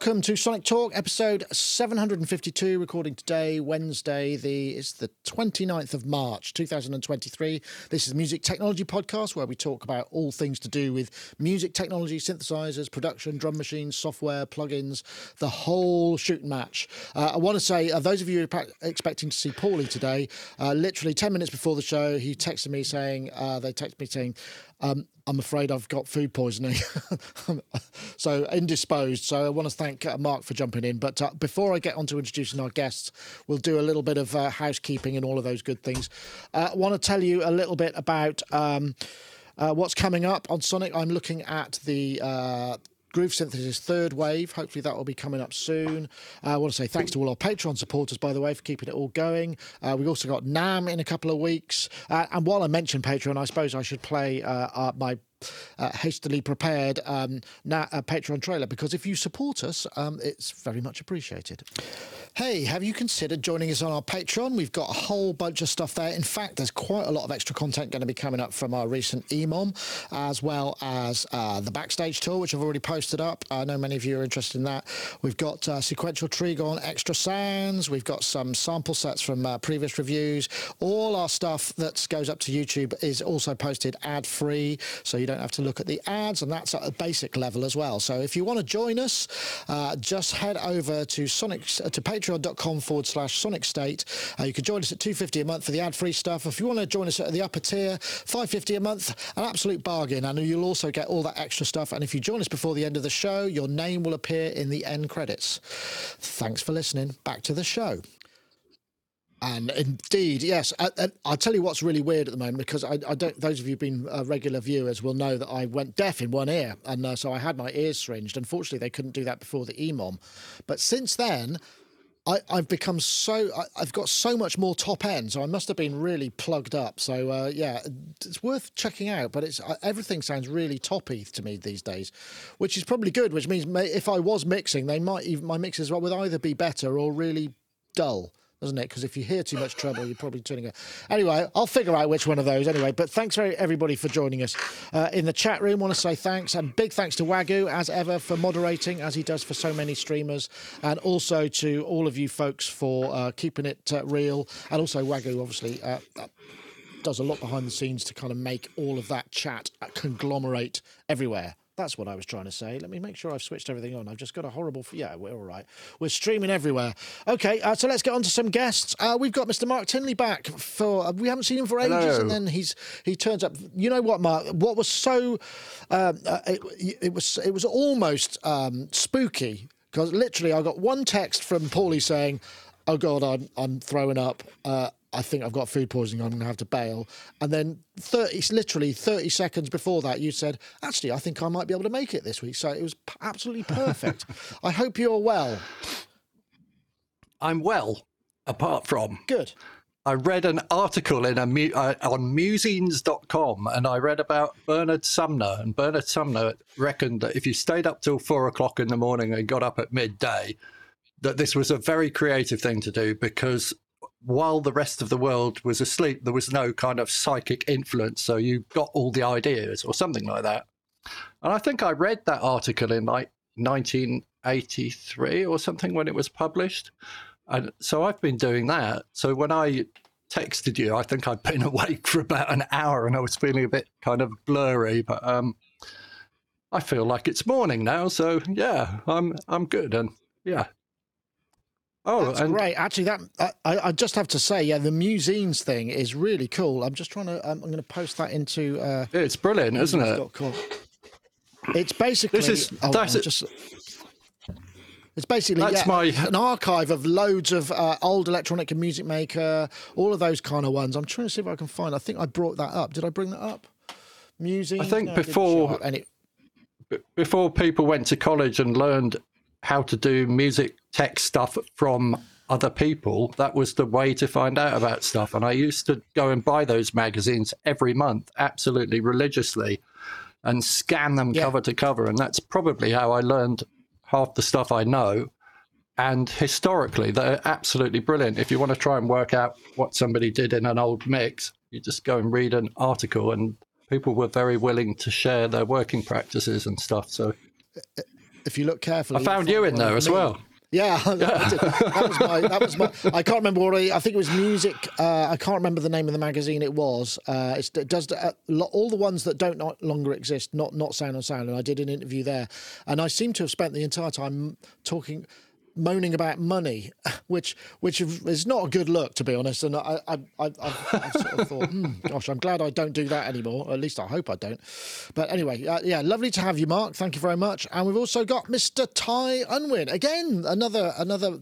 welcome to Sonic Talk, episode 752, recording today, Wednesday, the it's the 29th of March, 2023. This is a music technology podcast where we talk about all things to do with music technology, synthesizers, production, drum machines, software, plugins, the whole shooting match. Uh, I want to say, uh, those of you expecting to see Paulie today, uh, literally 10 minutes before the show, he texted me saying, uh, they texted me saying, um, I'm afraid I've got food poisoning, so indisposed. So I want to thank uh, Mark for jumping in. But uh, before I get on to introducing our guests, we'll do a little bit of uh, housekeeping and all of those good things. Uh, I want to tell you a little bit about. Um, uh, what's coming up on Sonic? I'm looking at the uh, Groove Synthesis third wave. Hopefully, that will be coming up soon. Uh, I want to say thanks to all our Patreon supporters, by the way, for keeping it all going. Uh, we've also got NAMM in a couple of weeks. Uh, and while I mention Patreon, I suppose I should play uh, my uh, hastily prepared um, na- uh, Patreon trailer because if you support us, um, it's very much appreciated. Hey, have you considered joining us on our Patreon? We've got a whole bunch of stuff there. In fact, there's quite a lot of extra content going to be coming up from our recent EMOM, as well as uh, the backstage tour, which I've already posted up. I know many of you are interested in that. We've got uh, sequential Trigon extra sounds. We've got some sample sets from uh, previous reviews. All our stuff that goes up to YouTube is also posted ad free, so you don't have to look at the ads, and that's at a basic level as well. So if you want to join us, uh, just head over to Sonic uh, to patreon.com forward slash sonic state. Uh, you can join us at 250 a month for the ad-free stuff. If you want to join us at the upper tier, 550 a month, an absolute bargain. And you'll also get all that extra stuff. And if you join us before the end of the show, your name will appear in the end credits. Thanks for listening. Back to the show. And indeed, yes, I, will tell you what's really weird at the moment because I, I don't. Those of you who've been uh, regular viewers will know that I went deaf in one ear, and uh, so I had my ears syringed. Unfortunately, they couldn't do that before the EMOM, but since then, I, have become so I, have got so much more top end, so I must have been really plugged up. So uh, yeah, it's worth checking out. But it's uh, everything sounds really toppy to me these days, which is probably good. Which means may, if I was mixing, they might even my mixes would either be better or really dull doesn't it? Because if you hear too much trouble, you're probably tuning it. Anyway, I'll figure out which one of those anyway. But thanks very everybody for joining us uh, in the chat room. Want to say thanks and big thanks to Wagyu as ever for moderating as he does for so many streamers, and also to all of you folks for uh, keeping it uh, real, and also Wagyu obviously. Uh, uh, does a lot behind the scenes to kind of make all of that chat conglomerate everywhere. That's what I was trying to say. Let me make sure I've switched everything on. I've just got a horrible. F- yeah, we're all right. We're streaming everywhere. Okay, uh, so let's get on to some guests. Uh, we've got Mr. Mark Tinley back for. Uh, we haven't seen him for ages, Hello. and then he's he turns up. You know what, Mark? What was so? Um, uh, it, it, was it was almost um, spooky because literally I got one text from Paulie saying, "Oh God, I'm I'm throwing up." Uh, I think I've got food poisoning. I'm going to have to bail. And then 30, literally 30 seconds before that, you said, actually, I think I might be able to make it this week. So it was absolutely perfect. I hope you're well. I'm well, apart from. Good. I read an article in a uh, on muzines.com and I read about Bernard Sumner. And Bernard Sumner reckoned that if you stayed up till four o'clock in the morning and got up at midday, that this was a very creative thing to do because while the rest of the world was asleep, there was no kind of psychic influence. So you got all the ideas or something like that. And I think I read that article in like 1983 or something when it was published. And so I've been doing that. So when I texted you, I think I'd been awake for about an hour and I was feeling a bit kind of blurry, but um, I feel like it's morning now. So yeah, I'm I'm good. And yeah, Oh, That's and great! Actually, that I, I just have to say, yeah, the Muzines thing is really cool. I'm just trying to. I'm, I'm going to post that into. Uh, it's brilliant, isn't it? It's basically. This is oh, that's it. Just, it's basically that's yeah, my an archive of loads of uh, old electronic and music maker, all of those kind of ones. I'm trying to see if I can find. I think I brought that up. Did I bring that up? Muzines. I think no, before. Any... Before people went to college and learned how to do music tech stuff from other people, that was the way to find out about stuff. And I used to go and buy those magazines every month, absolutely religiously, and scan them yeah. cover to cover. And that's probably how I learned half the stuff I know. And historically, they're absolutely brilliant. If you want to try and work out what somebody did in an old mix, you just go and read an article, and people were very willing to share their working practices and stuff. So if you look carefully, I found you in there as me. well. Yeah, that was my. That was my. I can't remember what I. I think it was music. Uh, I can't remember the name of the magazine it was. Uh, it does uh, all the ones that don't not longer exist. Not not sound on sound. And I did an interview there, and I seem to have spent the entire time talking moaning about money, which which is not a good look to be honest. And I I I sort of thought, hmm, gosh, I'm glad I don't do that anymore. Or at least I hope I don't. But anyway, uh, yeah, lovely to have you, Mark. Thank you very much. And we've also got Mr. Ty Unwin again, another another.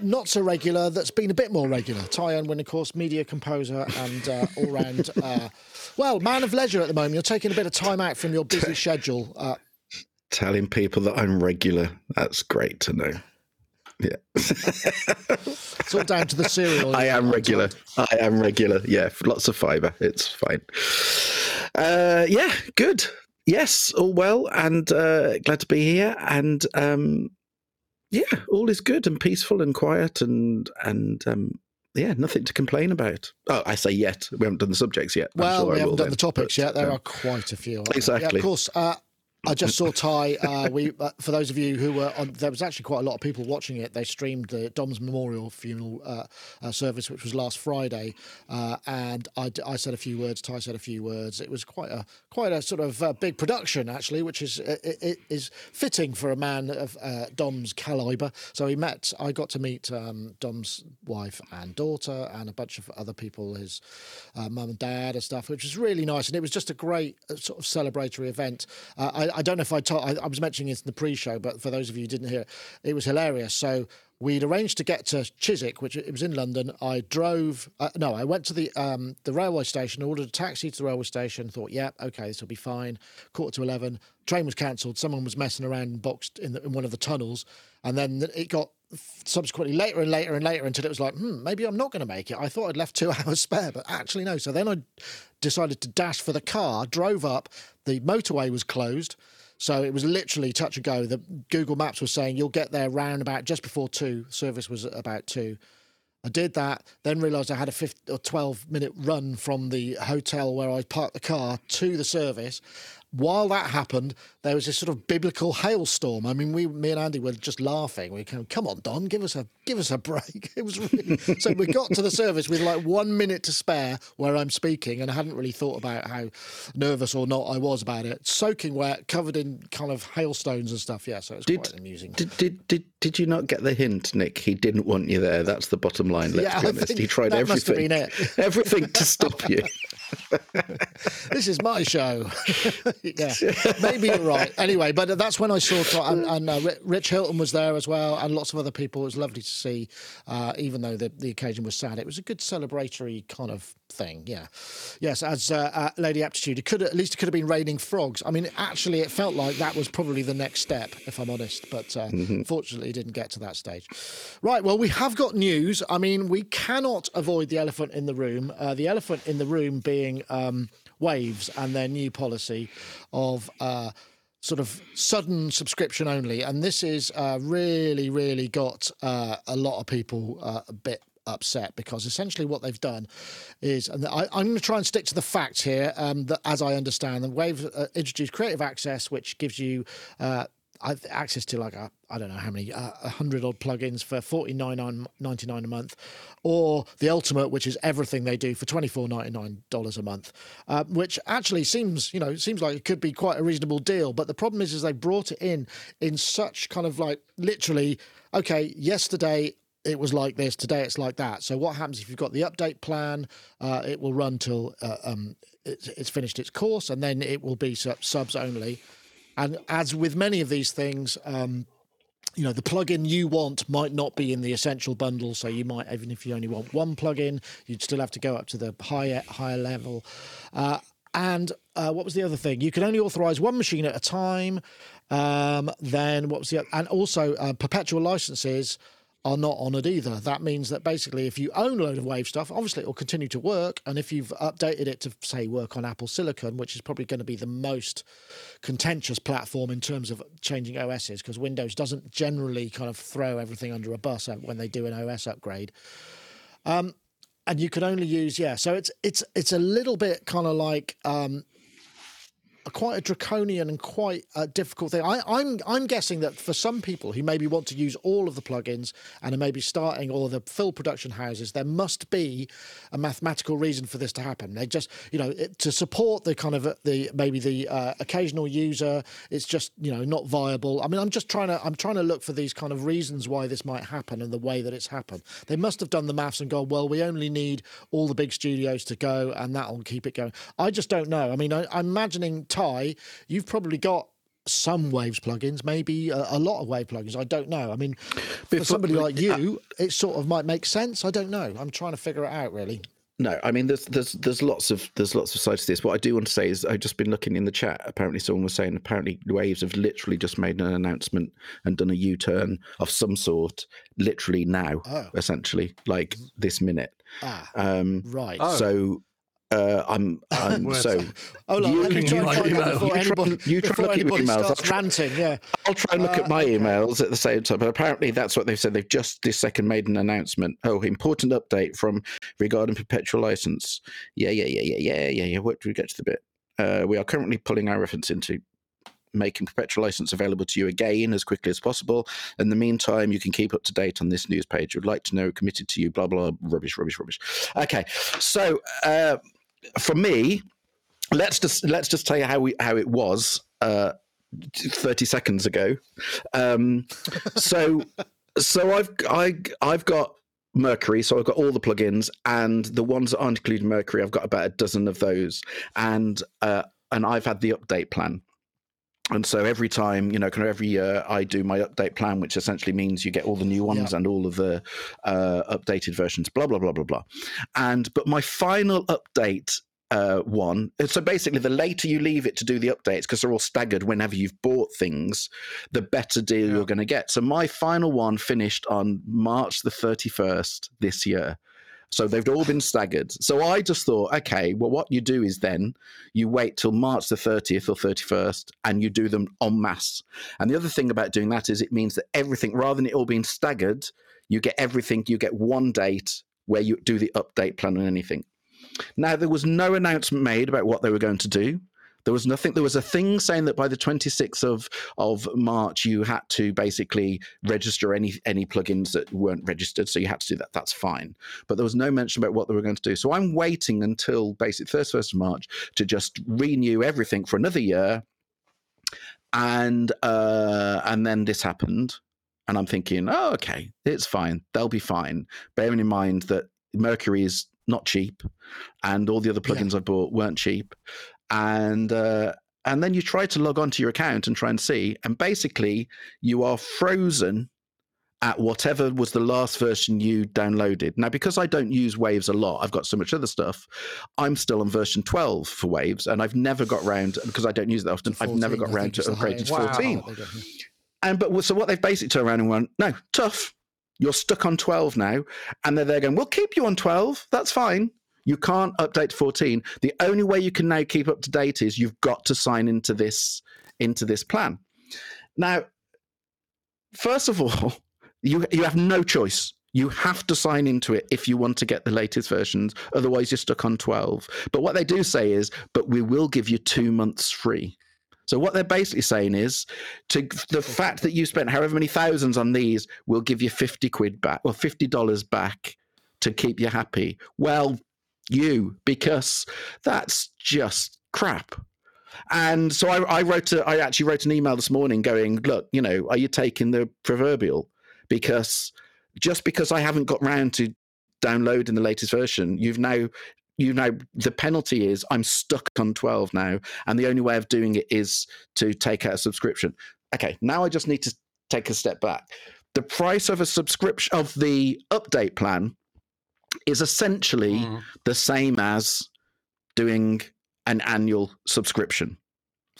Not so regular. That's been a bit more regular. Ty Unwin, of course, media composer and uh, all round, uh, well, man of leisure at the moment. You're taking a bit of time out from your busy schedule. Uh, telling people that I'm regular. That's great to know. Yeah. it's all down to the cereal. I am regular. I am regular. Yeah, lots of fiber. It's fine. Uh, yeah, good. Yes, all well, and uh, glad to be here. And um, yeah, all is good and peaceful and quiet, and and um, yeah, nothing to complain about. Oh, I say yet. We haven't done the subjects yet. Well, sure we haven't done then, the topics but, yet. There um, are quite a few. Exactly. Yeah, of course. Uh, I just saw Ty. Uh, we, uh, for those of you who were on, there was actually quite a lot of people watching it. They streamed the Dom's memorial funeral uh, uh service, which was last Friday, uh, and I, I, said a few words. Ty said a few words. It was quite a quite a sort of uh, big production, actually, which is it, it is fitting for a man of Dom's caliber. So he met. I got to meet um, Dom's wife and daughter, and a bunch of other people, his mum and dad and stuff, which was really nice. And it was just a great sort of celebratory event. I, I don't know if I told, I, I, was mentioning it in the pre-show, but for those of you who didn't hear it, it was hilarious. So we'd arranged to get to Chiswick, which it was in London. I drove, uh, no, I went to the um, the railway station, ordered a taxi to the railway station, thought, yeah, okay, this will be fine. Quarter to 11, train was cancelled. Someone was messing around boxed in, the, in one of the tunnels. And then it got subsequently later and later and later until it was like, hmm, maybe I'm not going to make it. I thought I'd left two hours spare, but actually no. So then I decided to dash for the car, drove up. The motorway was closed. So it was literally touch and go. The Google Maps was saying you'll get there round about just before two. Service was about two. I did that, then realised I had a 15 or 12 minute run from the hotel where I parked the car to the service while that happened, there was this sort of biblical hailstorm. I mean, we, me and Andy were just laughing. We came, come on, Dom, give us a give us a break. It was really so. We got to the service with like one minute to spare where I'm speaking, and I hadn't really thought about how nervous or not I was about it. Soaking wet, covered in kind of hailstones and stuff. Yeah, so it was did, quite amusing. Did, did did did you not get the hint, Nick? He didn't want you there. That's the bottom line. Let's yeah, be honest. He tried everything, everything to stop you. this is my show. yeah, maybe you're right. Anyway, but that's when I saw and, and uh, Rich Hilton was there as well, and lots of other people. It was lovely to see, uh, even though the, the occasion was sad. It was a good celebratory kind of thing. Yeah, yes. As uh, uh, Lady Aptitude, it could at least it could have been raining frogs. I mean, actually, it felt like that was probably the next step, if I'm honest. But uh, mm-hmm. fortunately, it didn't get to that stage. Right. Well, we have got news. I mean, we cannot avoid the elephant in the room. Uh, the elephant in the room being um, Waves and their new policy of uh, sort of sudden subscription only. And this is uh, really, really got uh, a lot of people uh, a bit upset because essentially what they've done is, and I, am going to try and stick to the facts here, um, that as I understand them, Wave uh, introduced Creative Access, which gives you uh, access to like I don't know how many a uh, hundred odd plugins for forty nine ninety nine a month, or the ultimate, which is everything they do for twenty four ninety nine dollars a month, uh, which actually seems you know seems like it could be quite a reasonable deal. But the problem is, is they brought it in in such kind of like literally okay yesterday it was like this today it's like that so what happens if you've got the update plan uh, it will run till uh, um, it's, it's, finished its course and then it will be subs only and as with many of these things um, you know the plugin you want might not be in the essential bundle so you might even if you only want one plugin you'd still have to go up to the higher higher level uh, and uh, what was the other thing? You can only authorize one machine at a time. Um, then what was the and also uh, perpetual licenses are not honoured either. That means that basically, if you own a load of Wave stuff, obviously it will continue to work. And if you've updated it to, say, work on Apple Silicon, which is probably going to be the most contentious platform in terms of changing OSs, because Windows doesn't generally kind of throw everything under a bus when they do an OS upgrade. Um, and you can only use yeah. So it's it's it's a little bit kind of like um, a quite a draconian and quite a difficult thing. I, I'm I'm guessing that for some people who maybe want to use all of the plugins and are maybe starting all of the full production houses, there must be a mathematical reason for this to happen. They just you know it, to support the kind of uh, the maybe the uh, occasional user, it's just you know not viable. I mean, I'm just trying to I'm trying to look for these kind of reasons why this might happen and the way that it's happened. They must have done the maths and gone, well, we only need all the big studios to go, and that'll keep it going. I just don't know. I mean, I, I'm imagining Ty, you've probably got some Waves plugins, maybe a, a lot of Wave plugins. I don't know. I mean, for Before- somebody like you, it sort of might make sense. I don't know. I'm trying to figure it out, really. No, I mean there's there's there's lots of there's lots of sides to this. What I do want to say is I've just been looking in the chat. Apparently, someone was saying apparently Waves have literally just made an announcement and done a U-turn of some sort, literally now, Oh. essentially, like this minute. Ah, Um, right. Oh. So uh, I'm, I'm so Hold on, you let me can- try you and try- find you try- you try and look at your emails. I'll try- ranting. Yeah. I'll try and look Uh, at my okay. emails at the same time. But apparently, that's what they've said. They've just this second made an announcement. Oh, important update from regarding perpetual license. Yeah, yeah, yeah, yeah, yeah, yeah, yeah. What do we get to the bit? Uh, we are currently pulling our reference into making perpetual license available to you again as quickly as possible. In the meantime, you can keep up to date on this news page. Would like to know, committed to you, blah blah, rubbish, rubbish, rubbish. Okay, so uh, for me, let's just let's just tell you how we how it was. Uh, 30 seconds ago. Um, so, so I've I, I've got Mercury, so I've got all the plugins, and the ones that aren't including Mercury, I've got about a dozen of those, and uh, and I've had the update plan. And so every time, you know, kind of every year, I do my update plan, which essentially means you get all the new ones and all of the uh, updated versions, blah blah blah blah blah. And but my final update uh, one. So basically, the later you leave it to do the updates, because they're all staggered whenever you've bought things, the better deal Yeah. you're going to get. So my final one finished on March the 31st this year. So they've all been staggered. So I just thought, okay, well, what you do is then you wait till March the 30th or 31st and you do them en masse. And the other thing about doing that is it means that everything, rather than it all being staggered, you get everything, you get one date where you do the update plan on anything. Now, there was no announcement made about what they were going to do. There was nothing. There was a thing saying that by the 26th of, of March, you had to basically register any any plugins that weren't registered. So you had to do that. That's fine. But there was no mention about what they were going to do. So I'm waiting until basically 31st of March to just renew everything for another year. And uh, and then this happened, and I'm thinking, oh, okay, it's fine. They'll be fine. Bearing in mind that Mercury is not cheap, and all the other Yeah. plugins I bought weren't cheap, and uh, and then you try to log on to your account and try and see, and basically you are frozen at whatever was the last version you downloaded. Now, because I don't use Waves a lot, I've got so much other stuff. I'm still on version 12 for Waves, and I've never got round because I don't use it that often. I've never got I round to upgrading to 14. Wow. And but so what they've basically turned around and went, no, tough. You're stuck on 12 now. And they're there going, we'll keep you on 12. That's fine. You can't update to 14. The only way you can now keep up to date is you've got to sign into this into this plan. Now, first of all, you you have no choice. You have to sign into it if you want to get the latest versions. Otherwise, you're stuck on 12. But what they do say is, but we will give you two months free. So what they're basically saying is, to the fact that you spent however many thousands on these, we'll give you 50 quid back or $50 back to keep you happy. Well, you, because that's just crap. And so I, I wrote, a, I actually wrote an email this morning going, look, you know, are you taking the proverbial? Because just because I haven't got round to downloading the latest version, you've now you know the penalty is i'm stuck on 12 now and the only way of doing it is to take out a subscription okay now i just need to take a step back the price of a subscription of the update plan is essentially Mm. the same as doing an annual subscription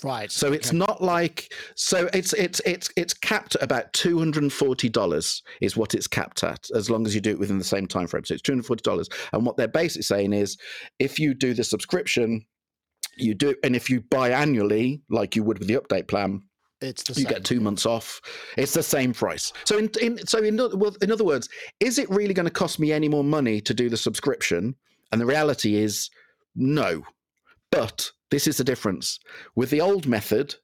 Right. so it's not like so it's it's it's it's capped at about two hundred and forty dollars is what it's capped at as long as you do it within the same time frame. So it's two hundred forty dollars. And what they're basically saying is, if you do the subscription, you do, and if you buy annually, like you would with the update plan, It's the you same. get two months off. It's the same price. So in, in so in, well, in other words, is it really going to cost me any more money to do the subscription? And the reality is, no. But This is the difference. With the old method,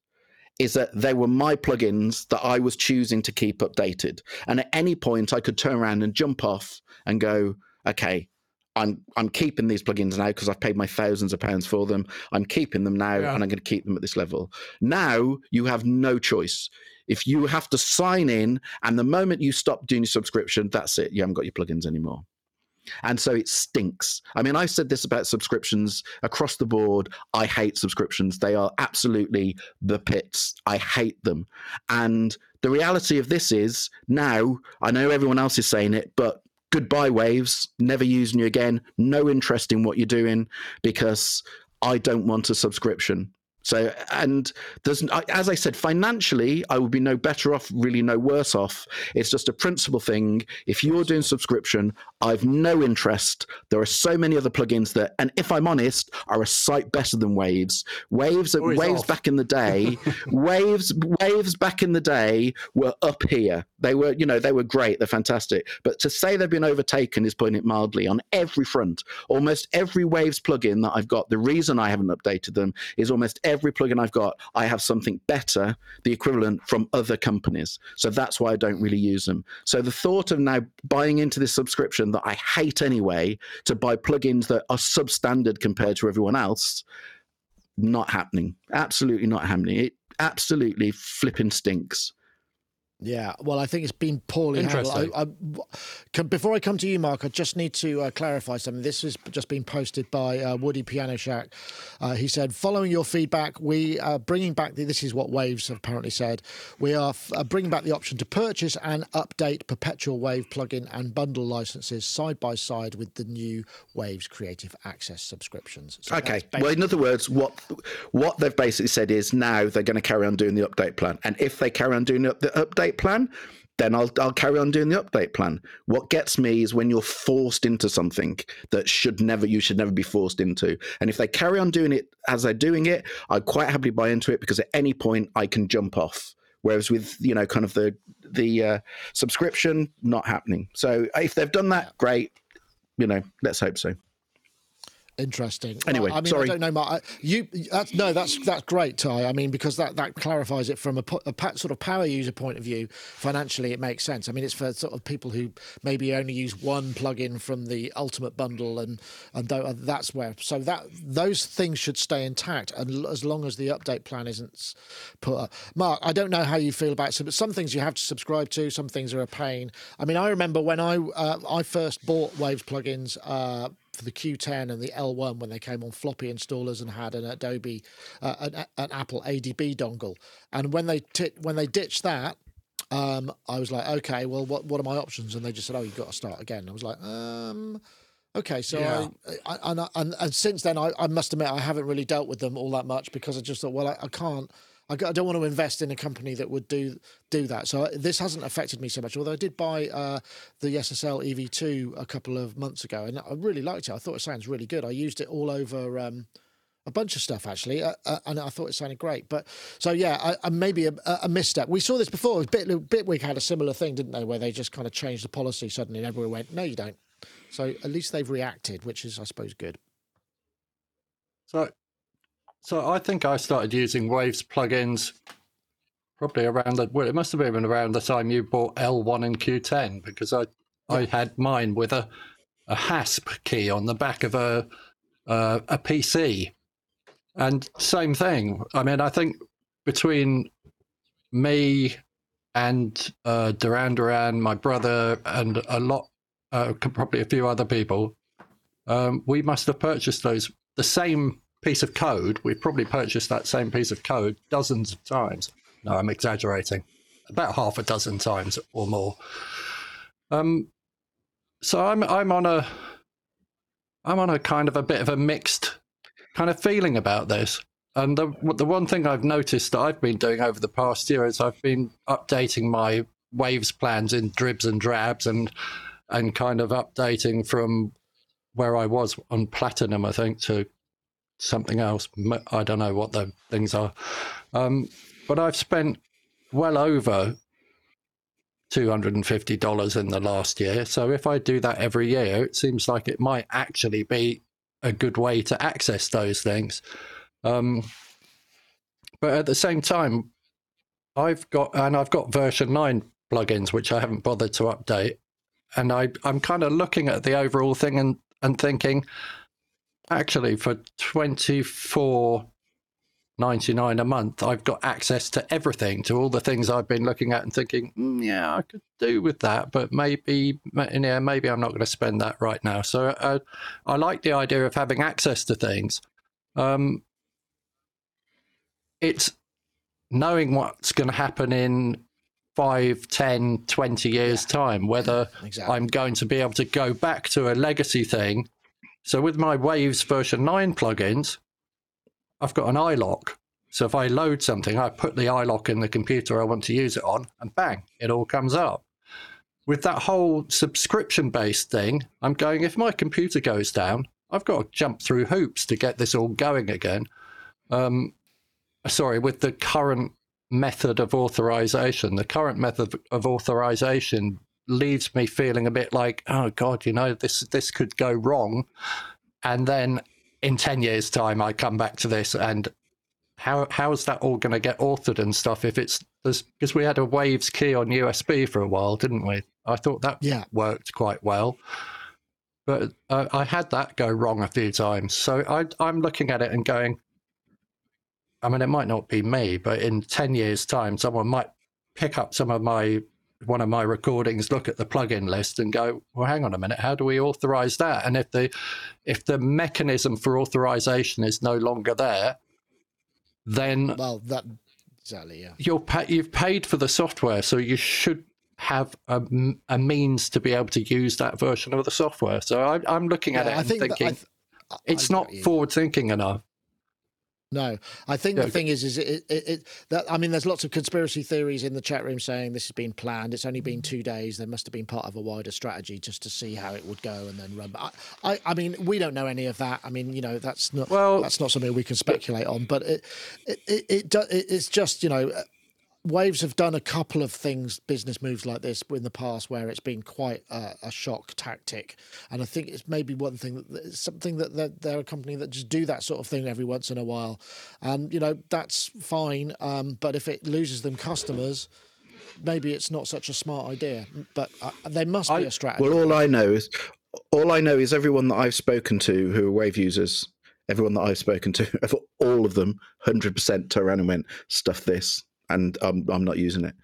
is that they were my plugins that I was choosing to keep updated. And at any point, I could turn around and jump off and go, okay, I'm I'm keeping these plugins now because I've paid my thousands of pounds for them. I'm keeping them now, yeah. and I'm going to keep them at this level. Now you have no choice. If you have to sign in, and the moment you stop doing your subscription, that's it. You haven't got your plugins anymore. And so it stinks. I mean, I said this about subscriptions across the board. I hate subscriptions. They are absolutely the pits. I hate them. And the reality of this is now, I know everyone else is saying it, but goodbye waves, never using you again, no interest in what you're doing because I don't want a subscription. So, and there's, as I said, financially, I would be no better off, really no worse off. It's just a principle thing. If you're doing subscription, I've no interest. There are so many other plugins that, and if I'm honest, are a sight better than Waves. Waves, Waves off. back in the day, Waves, Waves back in the day were up here. They were, you know, they were great. They're fantastic. But to say they've been overtaken is putting it mildly on every front. Almost every Waves plugin that I've got, the reason I haven't updated them is almost every every plugin I've got, I have something better, the equivalent from other companies. So that's why I don't really use them. So the thought of now buying into this subscription that I hate anyway to buy plugins that are substandard compared to everyone else, not happening. Absolutely not happening. It absolutely flipping stinks. Yeah, well, I think it's been poorly handled. I, I, before I come to you, Mark, I just need to uh, clarify something. This has just been posted by uh, Woody Piano Shack. Uh, he said, following your feedback, we are bringing back the, this is what Waves have apparently said. We are f- uh, bringing back the option to purchase and update Perpetual Wave plugin and bundle licenses side by side with the new Waves Creative Access subscriptions. So okay. Well, in other words, what what they've basically said is now they're going to carry on doing the update plan, and if they carry on doing the update update plan, then I'll I'll carry on doing the update plan. What gets me is when you're forced into something that should never you should never be forced into. And if they carry on doing it as they're doing it, I'd quite happily buy into it because at any point I can jump off. Whereas with you know kind of the the uh, subscription, not happening. So if they've done that, great. You know, let's hope so. Interesting. Anyway, I mean, sorry. I don't know, Mark. You, that's, no, that's that's great, Ty. I mean, because that, that clarifies it from a, a, sort of power user point of view. Financially, it makes sense. I mean, it's for sort of people who maybe only use one plugin from the Ultimate Bundle, and and that's where. So that those things should stay intact, and as long as the update plan isn't put up. Mark, I don't know how you feel about it, but some things you have to subscribe to, some things are a pain. I mean, I remember when I uh, I first bought Waves plugins. Uh, for the Q10 and the L1 when they came on floppy installers and had an Adobe, uh, an, an, Apple ADB dongle. And when they t- when they ditched that, um, I was like, okay, well, what what are my options? And they just said, oh, you've got to start again. I was like, um. Okay, so yeah. I, I, and, and, and since then I, I must admit I haven't really dealt with them all that much because I just thought well I, I can't I, don't want to invest in a company that would do do that. So uh, this hasn't affected me so much. Although I did buy uh, the SSL EV2 a couple of months ago, and I really liked it. I thought it sounds really good. I used it all over. Um, a bunch of stuff actually, uh, uh, and I thought it sounded great. But so yeah, I, I maybe a, a, misstep. We saw this before. Bit, Bitwig had a similar thing, didn't they, where they just kind of changed the policy suddenly, and everyone went, "No, you don't." So at least they've reacted, which is, I suppose, good. So so I think I started using Waves plugins probably around the well, it must have been around the time you bought L1 and Q10 because I I had mine with a a hasp key on the back of a uh, a PC, and same thing. I mean, I think between me and uh, Duran Duran, my brother, and a lot, uh, probably a few other people, um, we must have purchased those the same piece of code, we've probably purchased that same piece of code dozens of times. No, I'm exaggerating. About half a dozen times or more. Um, so I'm I'm on a I'm on a kind of a bit of a mixed kind of feeling about this. And the the one thing I've noticed that I've been doing over the past year is I've been updating my waves plans in dribs and drabs and and kind of updating from where I was on platinum, I think, to something else. I don't know what the things are. Um, but I've spent well over $250 in the last year. So if I do that every year, it seems like it might actually be a good way to access those things. Um, but at the same time, I've got and I've got version nine plugins which I haven't bothered to update, and I I'm kind of looking at the overall thing and and thinking, actually, for twenty four ninety nine a month, I've got access to everything, to all the things I've been looking at and thinking, mm, yeah, I could do with that, but maybe, yeah, maybe I'm not going to spend that right now. So uh, I like the idea of having access to things. Um, it's knowing what's going to happen in 5, 10, 20 years' yeah. time, whether exactly. I'm going to be able to go back to a legacy thing. So with my Waves version 9 plugins, I've got an iLok. So if I load something, I put the iLok in the computer I want to use it on, and bang, it all comes up. With that whole subscription based thing, I'm going, if my computer goes down, I've got to jump through hoops to get this all going again. Um, sorry, with the current method of authorization, the current method of authorization leaves me feeling a bit like, oh God, you know, this this could go wrong. And then in 10 years time i come back to this and how how is that all going to get authored and stuff if it's because we had a waves key on usb for a while didn't we i thought that yeah. worked quite well but uh, i had that go wrong a few times so I, i'm looking at it and going i mean it might not be me but in 10 years time someone might pick up some of my one of my recordings look at the plugin list and go, well, hang on a minute, how do we authorize that? And if the if the mechanism for authorization is no longer there, then well, that exactly, yeah, you're pay, you've paid for the software, so you should have a, a means to be able to use that version of the software. So I, am looking at yeah, it and thinking. Th- it's not forward thinking enough. No, I think yeah, the thing is, is it, it, it, that I mean, there's lots of conspiracy theories in the chat room saying this has been planned. It's only been two days. There must have been part of a wider strategy just to see how it would go and then run. But I, I, I mean, we don't know any of that. I mean, you know, that's not well, that's not something we can speculate on. But it, it, it, it it's just you know, Waves have done a couple of things, business moves like this in the past, where it's been quite a, a shock tactic, and I think it's maybe one thing that something that they're, they're, a company that just do that sort of thing every once in a while, and you know that's fine. Um, but if it loses them customers, maybe it's not such a smart idea. But uh, there must I, be a strategy. Well, all I know is all I know is everyone that I've spoken to who are Wave users everyone that I've spoken to, all of them, hundred percent turn around and went, "Stuff this, and I'm I'm not using it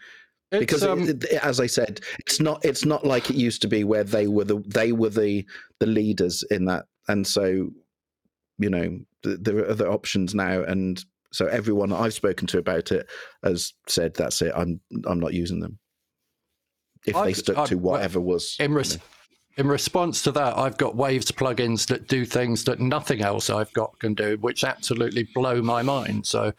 because um, it, it, as I said, it's not it's not like it used to be where they were the they were the the leaders in that, and so you know th- there are other options now, and so everyone I've spoken to about it has said that's it. I'm I'm not using them if I, they stuck I, to whatever was. In, res- in response to that, I've got Waves plugins that do things that nothing else I've got can do, which absolutely blow my mind. So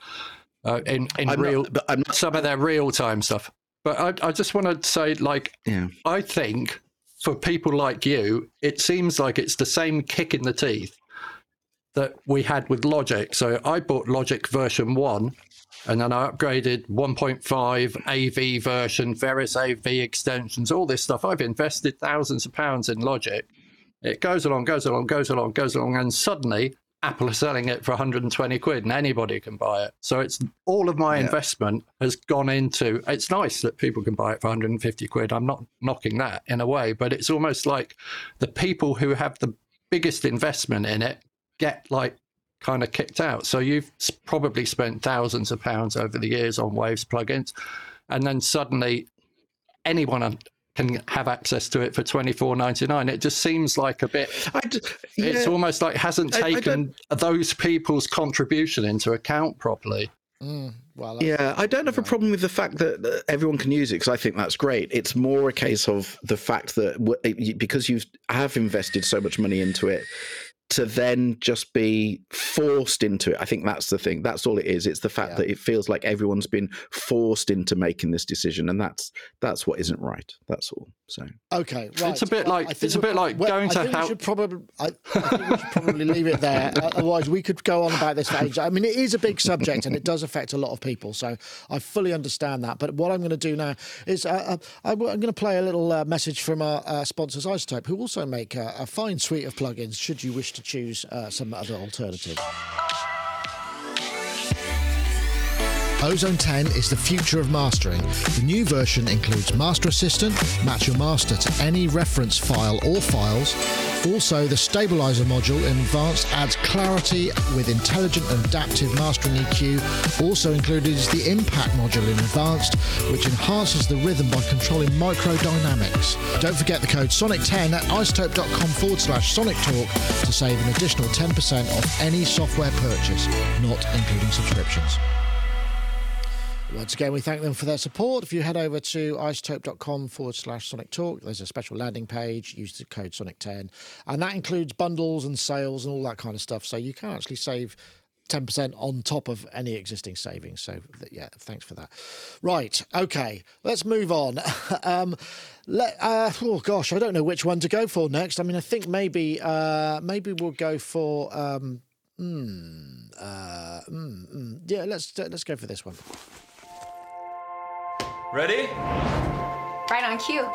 uh, in in I'm real not, not, some of their real time stuff. But I, I just want to say, like, yeah. I think for people like you, it seems like it's the same kick in the teeth that we had with Logic. So I bought Logic version one, and then I upgraded 1.5 AV version, various AV extensions, all this stuff. I've invested thousands of pounds in Logic. It goes along, goes along, goes along, goes along, and suddenly Apple are selling it for 120 quid and anybody can buy it. So it's all of my yeah. investment has gone into it's nice that people can buy it for 150 quid. I'm not knocking that in a way, but it's almost like the people who have the biggest investment in it get like kind of kicked out. So you've probably spent thousands of pounds over the years on Waves plugins and then suddenly anyone can have access to it for twenty four ninety nine. It just seems like a bit. yeah, it's almost like hasn't taken I, I those people's contribution into account properly. Mm, well, yeah, I don't have a problem with the fact that, everyone can use it because I think that's great. It's more a case of the fact that because you have invested so much money into it, to then just be forced into it. I think that's the thing. That's all it is. It's the fact yeah. that it feels like everyone's been forced into making this decision, and that's that's what isn't right. That's all. So okay, right. It's a bit like it's a bit like going to help. We should probably I, I think we should probably leave it there. Otherwise, we could go on about this for ages. I mean, it is a big subject, and it does affect a lot of people. So I fully understand that. But what I'm going to do now is uh, uh I'm going to play a little uh, message from our uh, sponsors, iZotope, who also make a fine suite of plugins. Should you wish to choose uh, some other alternative. Ozone 10 is the future of mastering. The new version includes Master Assistant, match your master to any reference file or files. Also, the stabilizer module in advanced adds clarity with intelligent and adaptive mastering EQ. Also included is the impact module in advanced, which enhances the rhythm by controlling microdynamics. Don't forget the code SONIC10 at izotope.com forward slash Sonic Talk to save an additional 10% off any software purchase, not including subscriptions. Once again, we thank them for their support. If you head over to izotope.com forward slash Sonic Talk, there's a special landing page. Use the code Sonic10. And that includes bundles and sales and all that kind of stuff. So you can actually save 10% on top of any existing savings. So, yeah, thanks for that. Right. Okay. Let's move on. um, let, uh, oh, gosh, I don't know which one to go for next. I mean, I think maybe uh, maybe we'll go for. Um, mm, uh, mm, mm. Yeah, let's let's go for this one. Ready? Right on cue.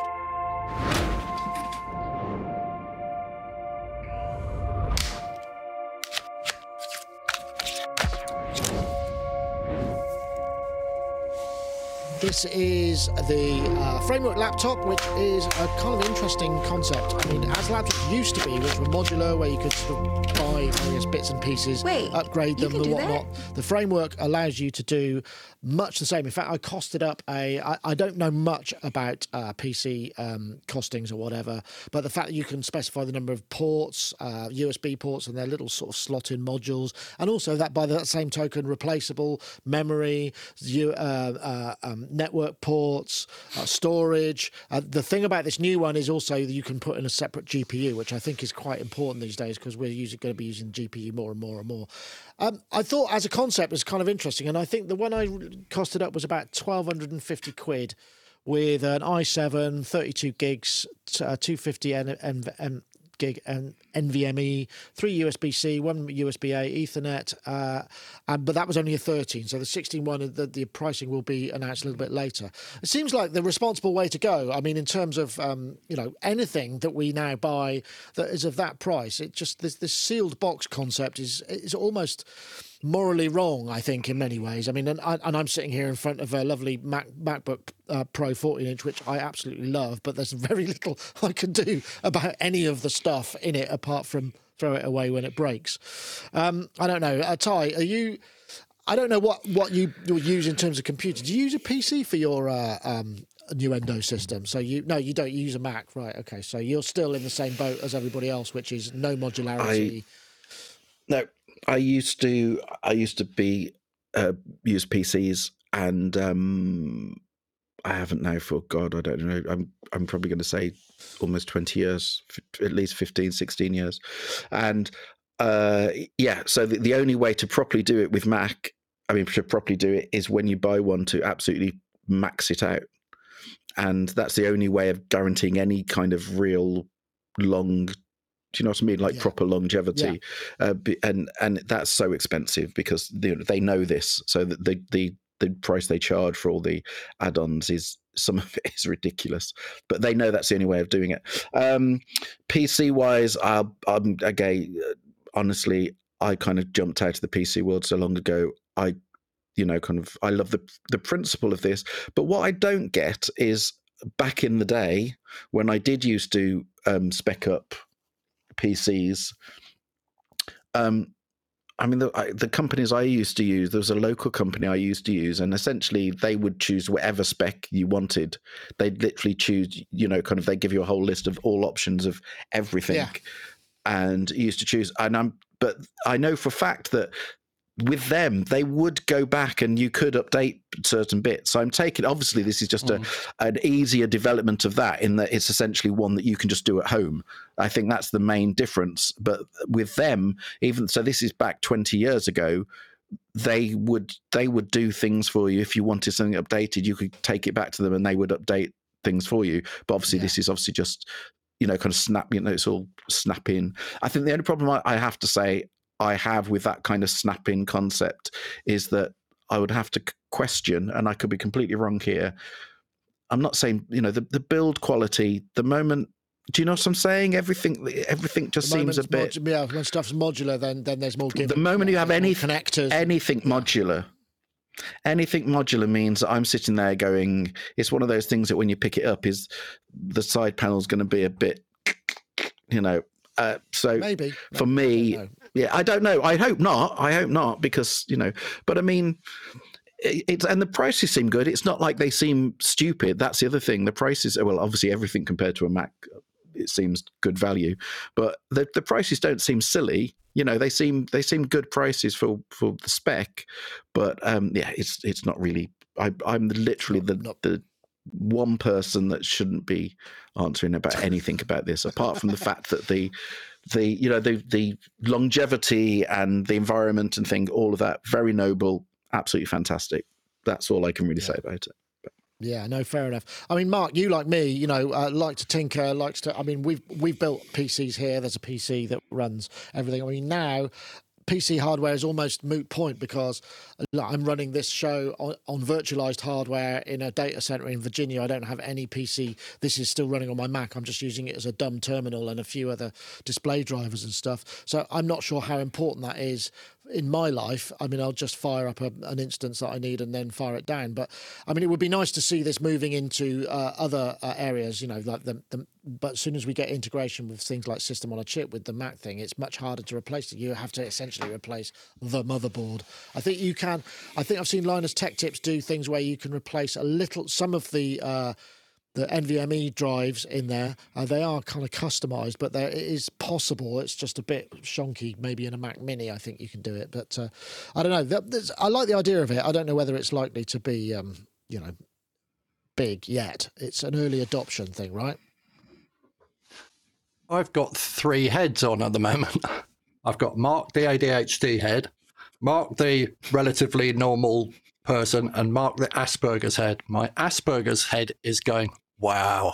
This is the uh, framework laptop, which is a kind of interesting concept. I mean, as laptops used to be, which were modular, where you could sort of buy various bits and pieces, Wait, upgrade them, and whatnot. The framework allows you to do much the same. In fact, I costed up a. I, I don't know much about uh, PC um, costings or whatever, but the fact that you can specify the number of ports, uh, USB ports, and their little sort of slot-in modules, and also that by that same token, replaceable memory, you, uh, uh, um, network ports, uh, storage. Uh, the thing about this new one is also that you can put in a separate GPU, which I think is quite important these days because we're using, going to be using GPU more and more and more. Um, I thought as a concept it's kind of interesting, and I think the one I costed up was about twelve hundred and fifty quid with an i7, 32 gigs, uh, 250 N- N- N- gig and NVMe, three USB C, one USB A, Ethernet, uh, and but that was only a 13. So the 16 one, the, the pricing will be announced a little bit later. It seems like the responsible way to go. I mean, in terms of um, you know anything that we now buy that is of that price, it just this, this sealed box concept is is almost morally wrong, I think, in many ways. I mean, and, I- and I'm sitting here in front of a lovely Mac, MacBook uh, Pro 14 inch, which I absolutely love, but there's very little I can do about any of the stuff in it apart from throw it away when it breaks. Um, I don't know. Uh, Ty, are you. I don't know what, what you, use in terms of computer. Do you use a PC for your uh, um, Nuendo system? So you no, you don't. You use a Mac, right? Okay, so you're still in the same boat as everybody else, which is no modularity. No, I used to. I used to be uh, use PCs, and um, I haven't now for God, I don't know. I'm I'm probably going to say almost twenty years, f- at least 15, 16 years, and uh, yeah. So the, the only way to properly do it with Mac, I mean, to properly do it is when you buy one to absolutely max it out, and that's the only way of guaranteeing any kind of real long do you know what I mean? Like Yeah. proper longevity, uh, and and that's so expensive because they, they know this, so that the the the price they charge for all the add-ons is some of it is ridiculous, but they know that's the only way of doing it. Um, PC wise, I'll, I'm again, uh, honestly, I kind of jumped out of the PC world so long ago. I, you know, kind of, I love the the principle of this, but what I don't get is back in the day when I did used to um, spec up PCs. Um, I mean, the, I, the companies I used to use, there was a local company I used to use, and essentially they would choose whatever spec you wanted. They'd literally choose, you know, kind of, they give you a whole list of all options of everything. Yeah. And you used to choose. And I'm, but I know for a fact that with them, they would go back and you could update certain bits. So I'm taking, obviously, this is just a, an easier development of that in that it's essentially one that you can just do at home. I think that's the main difference. But with them, even so, this is back 20 years ago. They would they would do things for you if you wanted something updated. You could take it back to them and they would update things for you. But obviously, Yeah. this is obviously just you know kind of snap. You know, it's all snapping. I think the only problem I, I have to say I have with that kind of snap-in concept is that I would have to question, and I could be completely wrong here. I'm not saying you know the, the build quality. The moment, do you know what I'm saying? Everything, everything just The seems a bit. modu- yeah, when stuff's modular, then then there's more. Give, The moment you have any connectors, anything modular, anything modular means that I'm sitting there going, it's one of those things that when you pick it up, is the side panel's going to be a bit, you know. Uh, so Maybe for Maybe. Me, don't yeah, I don't know. I hope not. I hope not because you know. But I mean, it's and the prices seem good. It's not like they seem stupid. That's the other thing. The prices, well, obviously everything compared to a Mac, it seems good value, but the the prices don't seem silly. You know, they seem they seem good prices for for the spec, but um, yeah, it's it's not really. I, I'm literally the Not- the one person that shouldn't be answering about anything about this, apart from the fact that the the you know the the longevity and the environment and thing, all of that, very noble, absolutely fantastic. That's all I can really say about it. Yeah, no, fair enough. I mean, Mark, you like me, you know, uh, like to tinker, likes to. I mean, we've we've built PCs here. There's a PC that runs everything. I mean, now PC hardware is almost moot point because I'm running this show on, on virtualized hardware in a data center in Virginia. I don't have any PC. This is still running on my Mac. I'm just using it as a dumb terminal and a few other display drivers and stuff. So I'm not sure how important that is in my life. I mean, I'll just fire up a, an instance that I need and then fire it down. But I mean, it would be nice to see this moving into uh, other uh, areas. You know, like the, the but as soon as we get integration with things like system on a chip with the Mac thing, it's much harder to replace it. You have to essentially replace the motherboard. I think you can. I think I've seen Linus Tech Tips do things where you can replace a little some of the. Uh, the NVMe drives in there, uh, they are kind of customized, but there it is possible. It's just a bit shonky. Maybe in a Mac Mini, I think you can do it, but uh, I don't know. I like the idea of it. I don't know whether it's likely to be, um, you know, big yet. It's an early adoption thing, right? I've got three heads on at the moment. I've got Mark the ADHD head, Mark the relatively normal person, and Mark the Asperger's head. My Asperger's head is going, wow,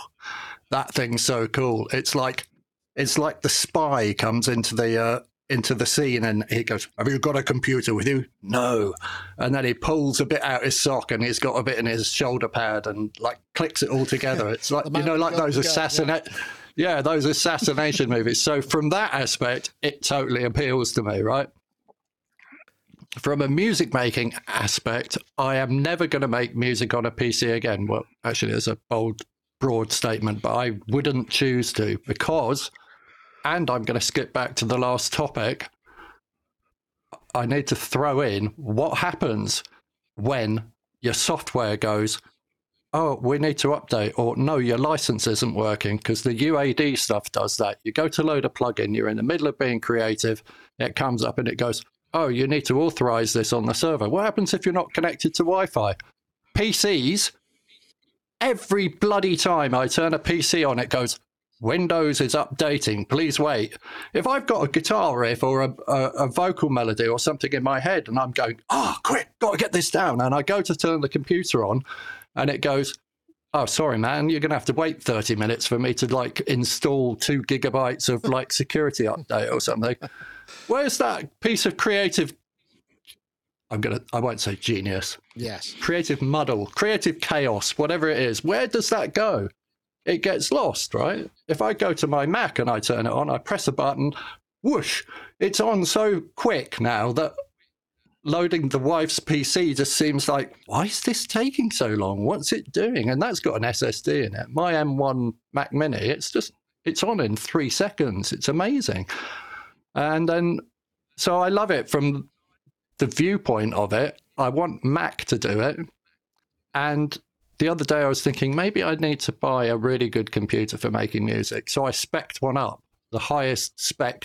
that thing's so cool. It's like it's like the spy comes into the uh, into the scene and he goes, "Have you got a computer with you?" No, and then he pulls a bit out of his sock and he's got a bit in his shoulder pad and like clicks it all together. It's like you know, like those go, yeah. Yeah, those assassination movies. So from that aspect, it totally appeals to me, right? From a music making aspect, I am never going to make music on a PC again. Well, actually, it's a bold, broad statement, but I wouldn't choose to because, and I'm going to skip back to the last topic. I need to throw in what happens when your software goes, oh, we need to update, or no, your license isn't working because the UAD stuff does that. You go to load a plugin, you're in the middle of being creative, it comes up and it goes, oh, you need to authorize this on the server. What happens if you're not connected to Wi Fi? PCs, every bloody time I turn a PC on, it goes, Windows is updating. Please wait. If I've got a guitar riff or a, a, a vocal melody or something in my head and I'm going, oh, quick, got to get this down. And I go to turn the computer on and it goes, oh, sorry, man, you're going to have to wait 30 minutes for me to like install two gigabytes of like security update or something. Where's that piece of creative? I'm to, I won't say genius, Yes. creative muddle, creative chaos, whatever it is. Where does that go? It gets lost, right? If I go to my Mac and I turn it on, I press a button, whoosh, it's on so quick now that loading the wife's PC just seems like, why is this taking so long? What's it doing? And that's got an SSD in it. My M1 Mac Mini, it's just, it's on in three seconds. It's amazing. And then, so I love it from the viewpoint of it. I want Mac to do it. And the other day I was thinking maybe I need to buy a really good computer for making music. So I spec'd one up, the highest spec.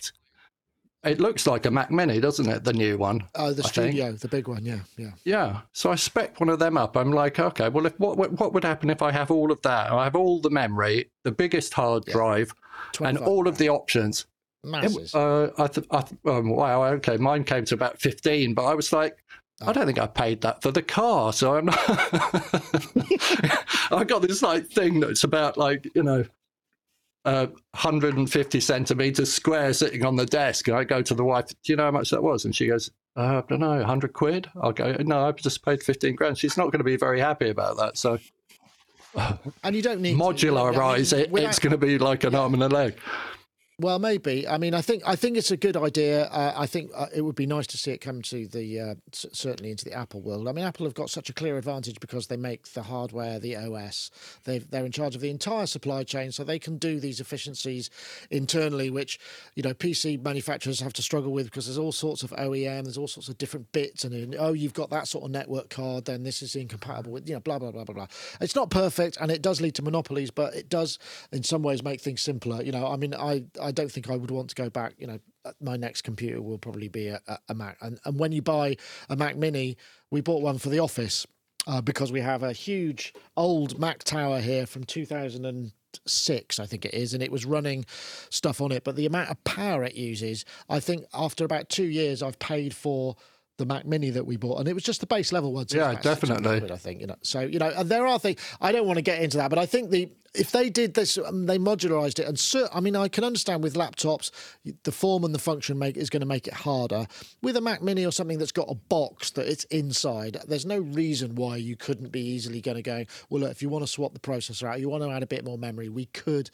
It looks like a Mac Mini, doesn't it? The new one. Oh, the I think. studio, the big one. Yeah, yeah. Yeah. So I spec one of them up. I'm like, okay, well, if what what what would happen if I have all of that? I have all the memory, the biggest hard Yeah. drive, and all of the options. Masses. Uh, I, th- I th- um, wow, okay, mine came to about 15, but I was like, I don't think I paid that for the car. So I'm not. I got this like thing that's about like, you know, uh, 150 centimeters square sitting on the desk. And I go to the wife, Do you know how much that was? And she goes, uh, I don't know, 100 quid? I'll go, No, I just paid 15 grand. She's not going to be very happy about that. So and you don't need to- modularize I mean, it, it's going to be like an arm and a leg. Well, maybe. I mean, I think I think it's a good idea. Uh, I think uh, it would be nice to see it come to the uh, certainly into the Apple world. I mean, Apple have got such a clear advantage because they make the hardware, the OS. They they're in charge of the entire supply chain, so they can do these efficiencies internally, which you know PC manufacturers have to struggle with because there's all sorts of OEM, there's all sorts of different bits, and oh, you've got that sort of network card, then this is incompatible with you know blah blah blah blah blah. It's not perfect, and it does lead to monopolies, but it does in some ways make things simpler. You know, I mean, I I don't think I would want to go back. You know, my next computer will probably be a, a Mac. And and when you buy a Mac Mini, we bought one for the office uh, because we have a huge old Mac tower here from 2006, I think it is, and it was running stuff on it. But the amount of power it uses, I think after about two years, I've paid for the Mac Mini that we bought, and it was just the base level one. So yeah, definitely. Quid, I think you know. So you know, and there are things I don't want to get into that, but I think the if they did this, um, they modularized it, and so, I mean, I can understand with laptops, the form and the function make is going to make it harder. With a Mac Mini or something that's got a box that it's inside, there's no reason why you couldn't be easily going to go. Well, look, if you want to swap the processor out, you want to add a bit more memory, we could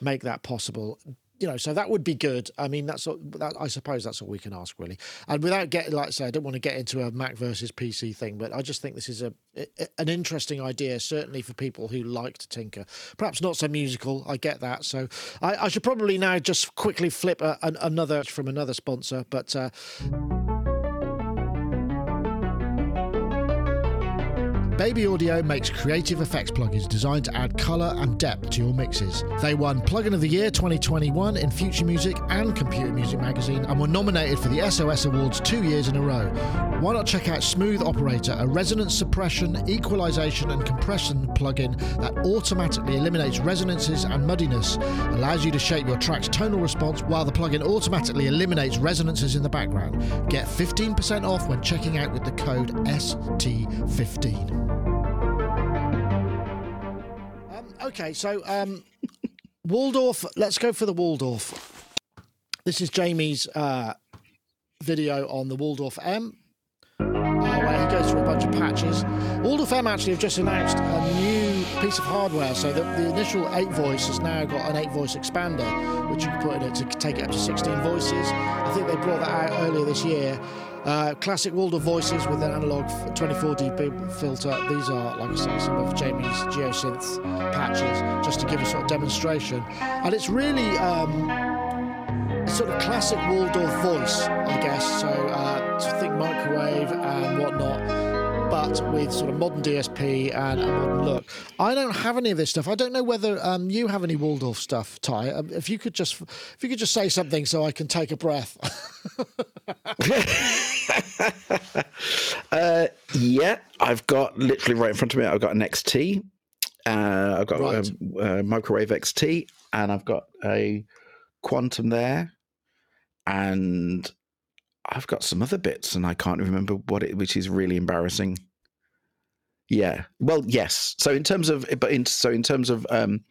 make that possible you know, so that would be good. I mean, that's that, I suppose that's all we can ask, really. And without getting, like I say, I don't want to get into a Mac versus PC thing, but I just think this is a an interesting idea, certainly for people who like to tinker. Perhaps not so musical. I get that. So I, I should probably now just quickly flip a, an, another from another sponsor, but. Uh, Baby Audio makes creative effects plugins designed to add colour and depth to your mixes. They won Plugin of the Year 2021 in Future Music and Computer Music magazine and were nominated for the SOS Awards two years in a row. Why not check out Smooth Operator, a resonance suppression, equalization, and compression plugin that automatically eliminates resonances and muddiness, allows you to shape your track's tonal response while the plugin automatically eliminates resonances in the background. Get 15% off when checking out with the code ST15. Okay, so um, Waldorf. Let's go for the Waldorf. This is Jamie's uh, video on the Waldorf M, uh, where he goes through a bunch of patches. Waldorf M actually have just announced a new piece of hardware. So the, the initial eight voice has now got an eight voice expander, which you can put in it to take it up to 16 voices. I think they brought that out earlier this year. Uh, classic Waldorf voices with an analog 24 dB filter. These are, like I say, some of Jamie's geosynth patches, just to give a sort of demonstration. And it's really um, sort of classic Waldorf voice, I guess. So uh, think microwave and whatnot but with sort of modern DSP and a modern look. I don't have any of this stuff. I don't know whether um, you have any Waldorf stuff, Ty. Um, if you could just, if you could just say something so I can take a breath. uh, yeah, I've got literally right in front of me. I've got an XT. Uh, I've got right. a, a microwave XT, and I've got a quantum there, and I've got some other bits and I can't remember what it, which is really embarrassing. Yeah. Well, yes. So in terms of, but in so in terms of, um,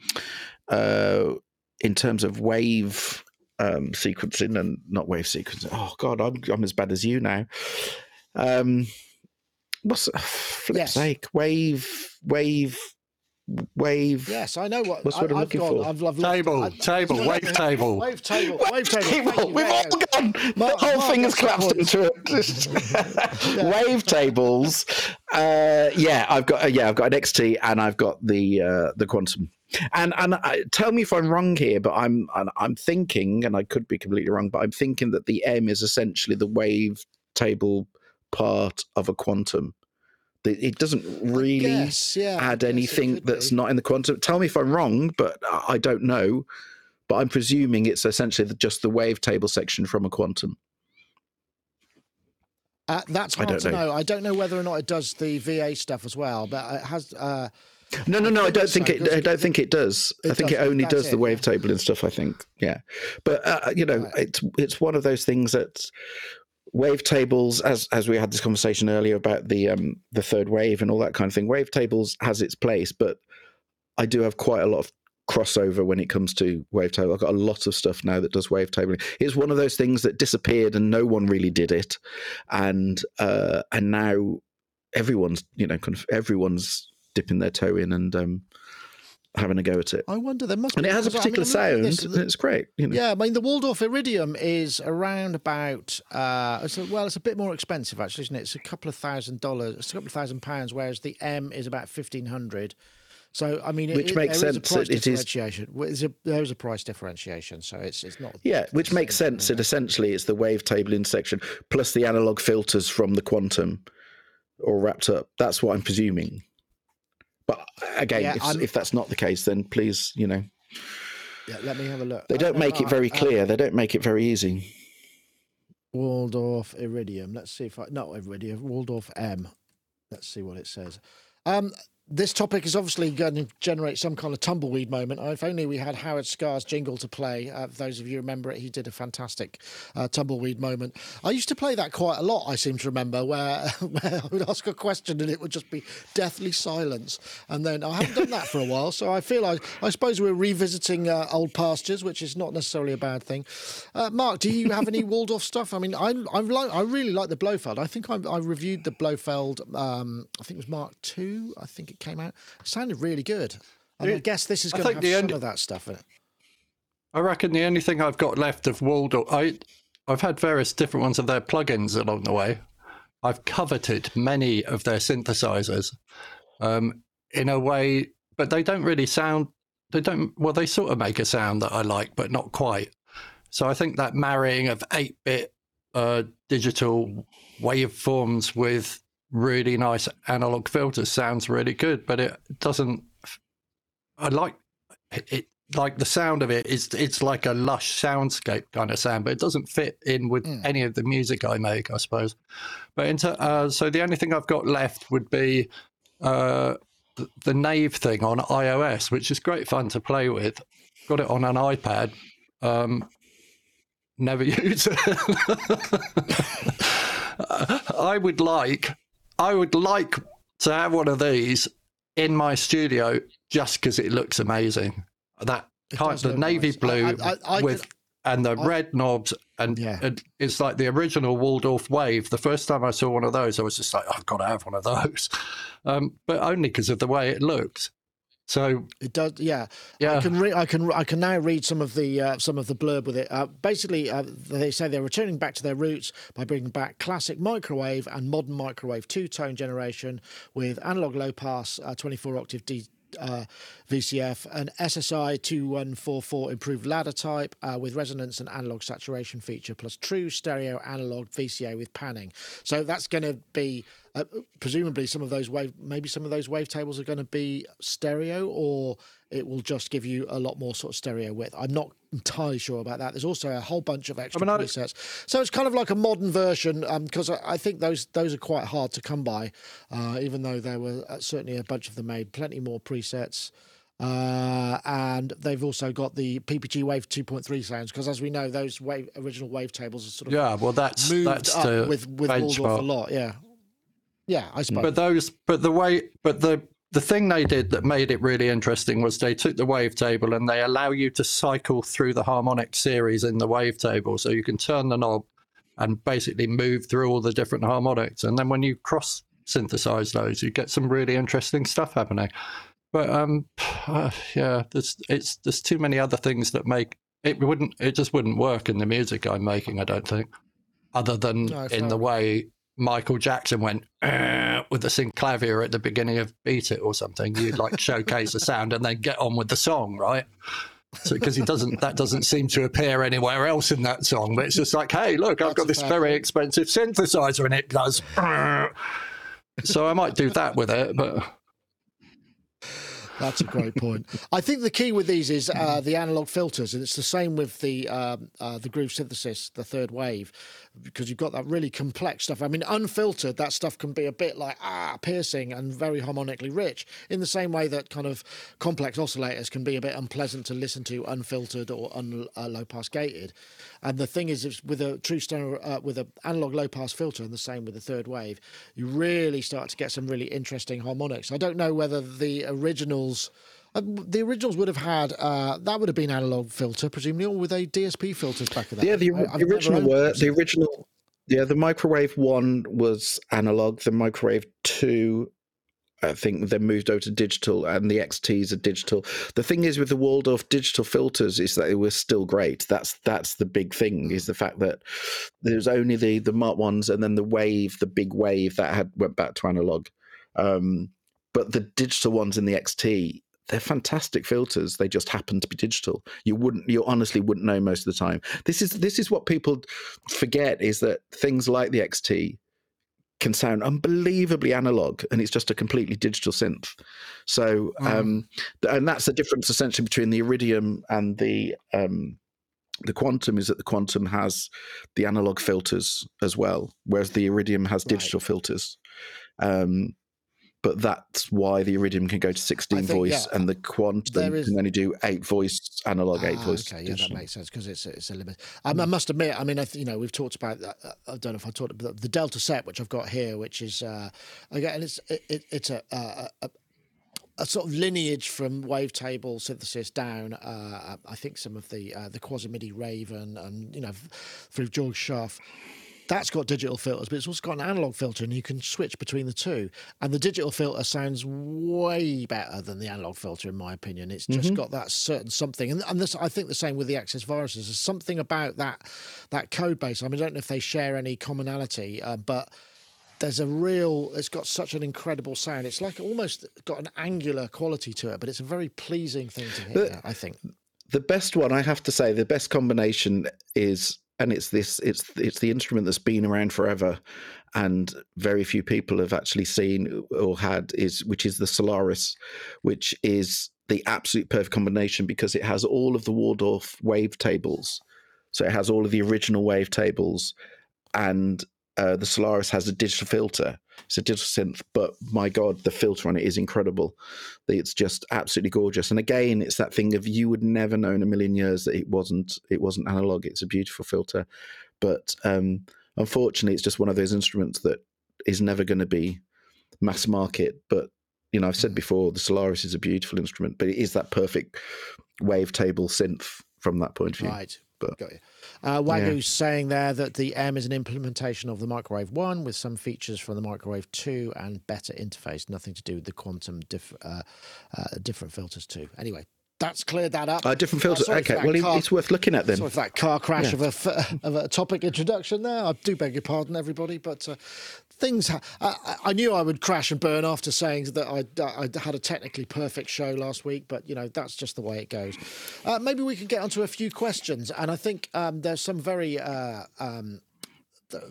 uh, in terms of wave um, sequencing and not wave sequencing. Oh God, I'm I'm as bad as you now. Um, what's flip's yes. sake? Wave, wave wave. Yes, I know what. What's what I, am looking gone, for? I've, I've table, I've, table, I've, wave table, wave table, wave table. table. We've all gone. the whole Mark, thing has collapsed into it. yeah. Wave tables. Uh, yeah, I've got. Uh, yeah, I've got an XT and I've got the uh, the quantum. And and uh, tell me if I'm wrong here, but I'm I'm thinking, and I could be completely wrong, but I'm thinking that the M is essentially the wave table part of a quantum it doesn't really guess, yeah, add anything that's be. not in the quantum. Tell me if I'm wrong, but I don't know. But I'm presuming it's essentially just the wavetable section from a quantum. Uh, that's hard to know. know. I don't know whether or not it does the VA stuff as well, but it has. Uh, no, no, no. I don't think so, it. I don't think it does. It I think does, it only does the wavetable and stuff. I think, yeah. But uh, you know, right. it's it's one of those things that wavetables, as as we had this conversation earlier about the um, the third wave and all that kind of thing, wavetables has its place, but I do have quite a lot of crossover when it comes to wavetable. I've got a lot of stuff now that does wavetabling. It's one of those things that disappeared and no one really did it, and uh, and now everyone's you know kind of everyone's dipping their toe in and um, having a go at it. I wonder there must And be it has a because, I mean, particular I'm looking at sound. it's great. You know. Yeah, I mean the Waldorf Iridium is around about uh, it's a, well, it's a bit more expensive actually, isn't it? It's a couple of thousand dollars, it's a couple of thousand pounds, whereas the M is about fifteen hundred. So I mean, it, Which it- makes there is sense price that it is- a there's a price differentiation, so it's it's not. Yeah, which makes sense. It essentially is the wavetable intersection plus the analog filters from the quantum, all wrapped up. That's what I'm presuming. But again, Yeah, if, if that's not the case, then please, you know, Yeah, let me have a look. they Uh, don't make it uh, very uh, clear. They don't make it very easy. Waldorf Iridium. Let's see if I not Iridium. Waldorf M. Let's see what it says. Um, this topic is obviously going to generate some kind of tumbleweed moment. If only we had Howard Scarr's jingle to play. Uh, those of you remember it, he did a fantastic uh, tumbleweed moment. I used to play that quite a lot. I seem to remember where, where I would ask a question and it would just be deathly silence, and then I haven't done that for a while. So I feel I, I suppose we're revisiting uh, old pastures, which is not necessarily a bad thing. Uh, Mark, do you have any Waldorf stuff? I mean, I I like I really like the Blofeld. I think I, I reviewed the Blofeld. Um, I think it was Mark Two. I think it came out. It sounded really good. And I guess this is going to have the some end- of that stuff in it. I reckon the only thing I've got left of Waldorf, I, I've had various different ones of their plugins along the way. I've coveted many of their synthesizers um, in a way, but they don't really sound, they don't, well, they sort of make a sound that I like, but not quite. So I think that marrying of 8 bit uh, digital waveforms with really nice analog filters sounds really good, but it doesn't, I like it like the sound of it is it's like a lush soundscape kind of sound, but it doesn't fit in with Mm. any of the music I make, I suppose. But into uh, so the only thing I've got left would be uh, the, the Nave thing on iOS, which is great fun to play with. Got it on an iPad. Um, never use it. I would like, I would like to have one of these in my studio just because it looks amazing. That kind the navy nice. Blue I- I- I with could- and the red knobs and, Yeah. and it's like the original Waldorf Wave. The first time I saw one of those, I was just like, I've got to have one of those, um, but only because of the way it looks. So It does, yeah. Yeah. I can re- I can I can now read some of the uh, some of the blurb with it. Uh, basically, uh, they say they're returning back to their roots by bringing back classic microwave and modern microwave two tone generation with analog low pass uh, 24 octave D. Uh, VCF, an SSI 2144 improved ladder type uh, with resonance and analog saturation feature, plus true stereo analog VCA with panning. So that's going to be uh, presumably some of those wave, maybe some of those wavetables are going to be stereo, or it will just give you a lot more sort of stereo width. I'm not entirely sure about that. There's also a whole bunch of extra mean, I- presets, so it's kind of like a modern version because I, I think those those are quite hard to come by, uh, even though there were uh, certainly a bunch of them made. Plenty more presets. Uh, and they've also got the PPG Wave 2.3 sounds because, as we know, those wave, original wavetables are sort of yeah, well that's moved that's up the with with Waldorf a lot. Yeah, yeah, I suppose. But those, but the way, but the the thing they did that made it really interesting was they took the wavetable and they allow you to cycle through the harmonic series in the wavetable, so you can turn the knob and basically move through all the different harmonics, and then when you cross synthesize those, you get some really interesting stuff happening. But um, uh, yeah, there's it's there's too many other things that make it wouldn't it just wouldn't work in the music I'm making. I don't think, other than No, in the way Michael Jackson went "Eh," with the synclavier at the beginning of Beat It or something. You'd like showcase the sound and then get on with the song, right? So because he doesn't, that doesn't seem to appear anywhere else in that song. But it's just like, hey, look, I've That's got this very expensive synthesizer and it does. So I might do that with it, but That's a great point. I think the key with these is uh, the analog filters, and it's the same with the um, uh, the groove synthesis, the third wave, because you've got that really complex stuff. I mean, unfiltered, that stuff can be a bit like ah piercing and very harmonically rich. In the same way that kind of complex oscillators can be a bit unpleasant to listen to, unfiltered or un, uh, low pass gated. And the thing is, with a true stereo, uh, with an analog low pass filter, and the same with the third wave, you really start to get some really interesting harmonics. I don't know whether the originals. Uh, the originals would have had uh, that would have been analog filter, presumably, or were they DSP filters back in that? Yeah, the, the original were the original. Yeah, the microwave one was analog. The microwave two I think they moved over to digital, and the XTs are digital. The thing is with the Waldorf digital filters is that they were still great. That's that's the big thing is the fact that there's only the the Mark ones, and then the Wave, the big Wave that had went back to analog. Um, but the digital ones in the XT, they're fantastic filters. They just happen to be digital. You wouldn't, you honestly wouldn't know most of the time. This is this is what people forget is that things like the XT can sound unbelievably analog and it's just a completely digital synth so um and that's the difference essentially between the iridium and the um the quantum is that the quantum has the analog filters as well whereas the iridium has digital right. filters um but that's why the iridium can go to 16 think, voice yeah, and the quantum is... can only do eight voice analog eight ah, voice okay yeah that makes sense because it's it's a limit. I, I, must admit i mean I th- you know we've talked about uh, i don't know if i talked about the delta set which i've got here which is uh again it's it, it, it's a, a, a a sort of lineage from wavetable synthesis down. Uh, I think some of the uh, the Quasimidi Raven and you know through George Schaff that's got digital filters, but it's also got an analog filter, and you can switch between the two. And the digital filter sounds way better than the analog filter, in my opinion. It's just mm-hmm. got that certain something, and, and this, I think the same with the Access viruses. There's something about that that code base. I mean, I don't know if they share any commonality, uh, but there's a real it's got such an incredible sound it's like almost got an angular quality to it but it's a very pleasing thing to hear the, i think the best one i have to say the best combination is and it's this it's it's the instrument that's been around forever and very few people have actually seen or had is which is the Solaris which is the absolute perfect combination because it has all of the Waldorf wave tables. So it has all of the original wave tables and uh, the Solaris has a digital filter. It's a digital synth, but my God, the filter on it is incredible. It's just absolutely gorgeous. And again, it's that thing of you would never know in a million years that it wasn't it wasn't analog. It's a beautiful filter, but um, unfortunately, it's just one of those instruments that is never going to be mass market. But you know, I've said before, the Solaris is a beautiful instrument, but it is that perfect wavetable synth from that point of view. Right. But, Got you. Uh, Wagyu yeah. saying there that the M is an implementation of the Microwave 1 with some features from the Microwave 2 and better interface, nothing to do with the quantum diff- uh, uh, different filters too. Anyway, that's cleared that up. Uh, different filters. okay, well, car, it's worth looking at then. Sorry for that car crash yeah. of a of a topic introduction there. I do beg your pardon, everybody, but uh, things. Ha- I, I, knew I would crash and burn after saying that I, I had a technically perfect show last week, but you know that's just the way it goes. Uh, maybe we can get onto a few questions, and I think um, there's some very. Uh, um,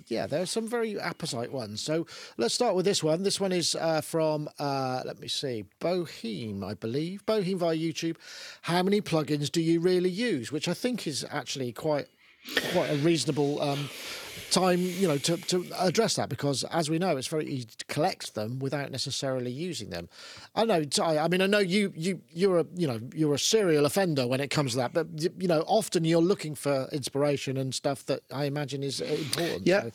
yeah, there are some very apposite ones. So let's start with this one. This one is uh, from, uh, let me see, Bohem, I believe. Bohem via YouTube. How many plugins do you really use? Which I think is actually quite quite a reasonable um, time, you know, to, to address that because, as we know, it's very easy to collect them without necessarily using them. I know. I mean, I know you you you're a you know you're a serial offender when it comes to that, but you know, often you're looking for inspiration and stuff that I imagine is important. Yeah. So,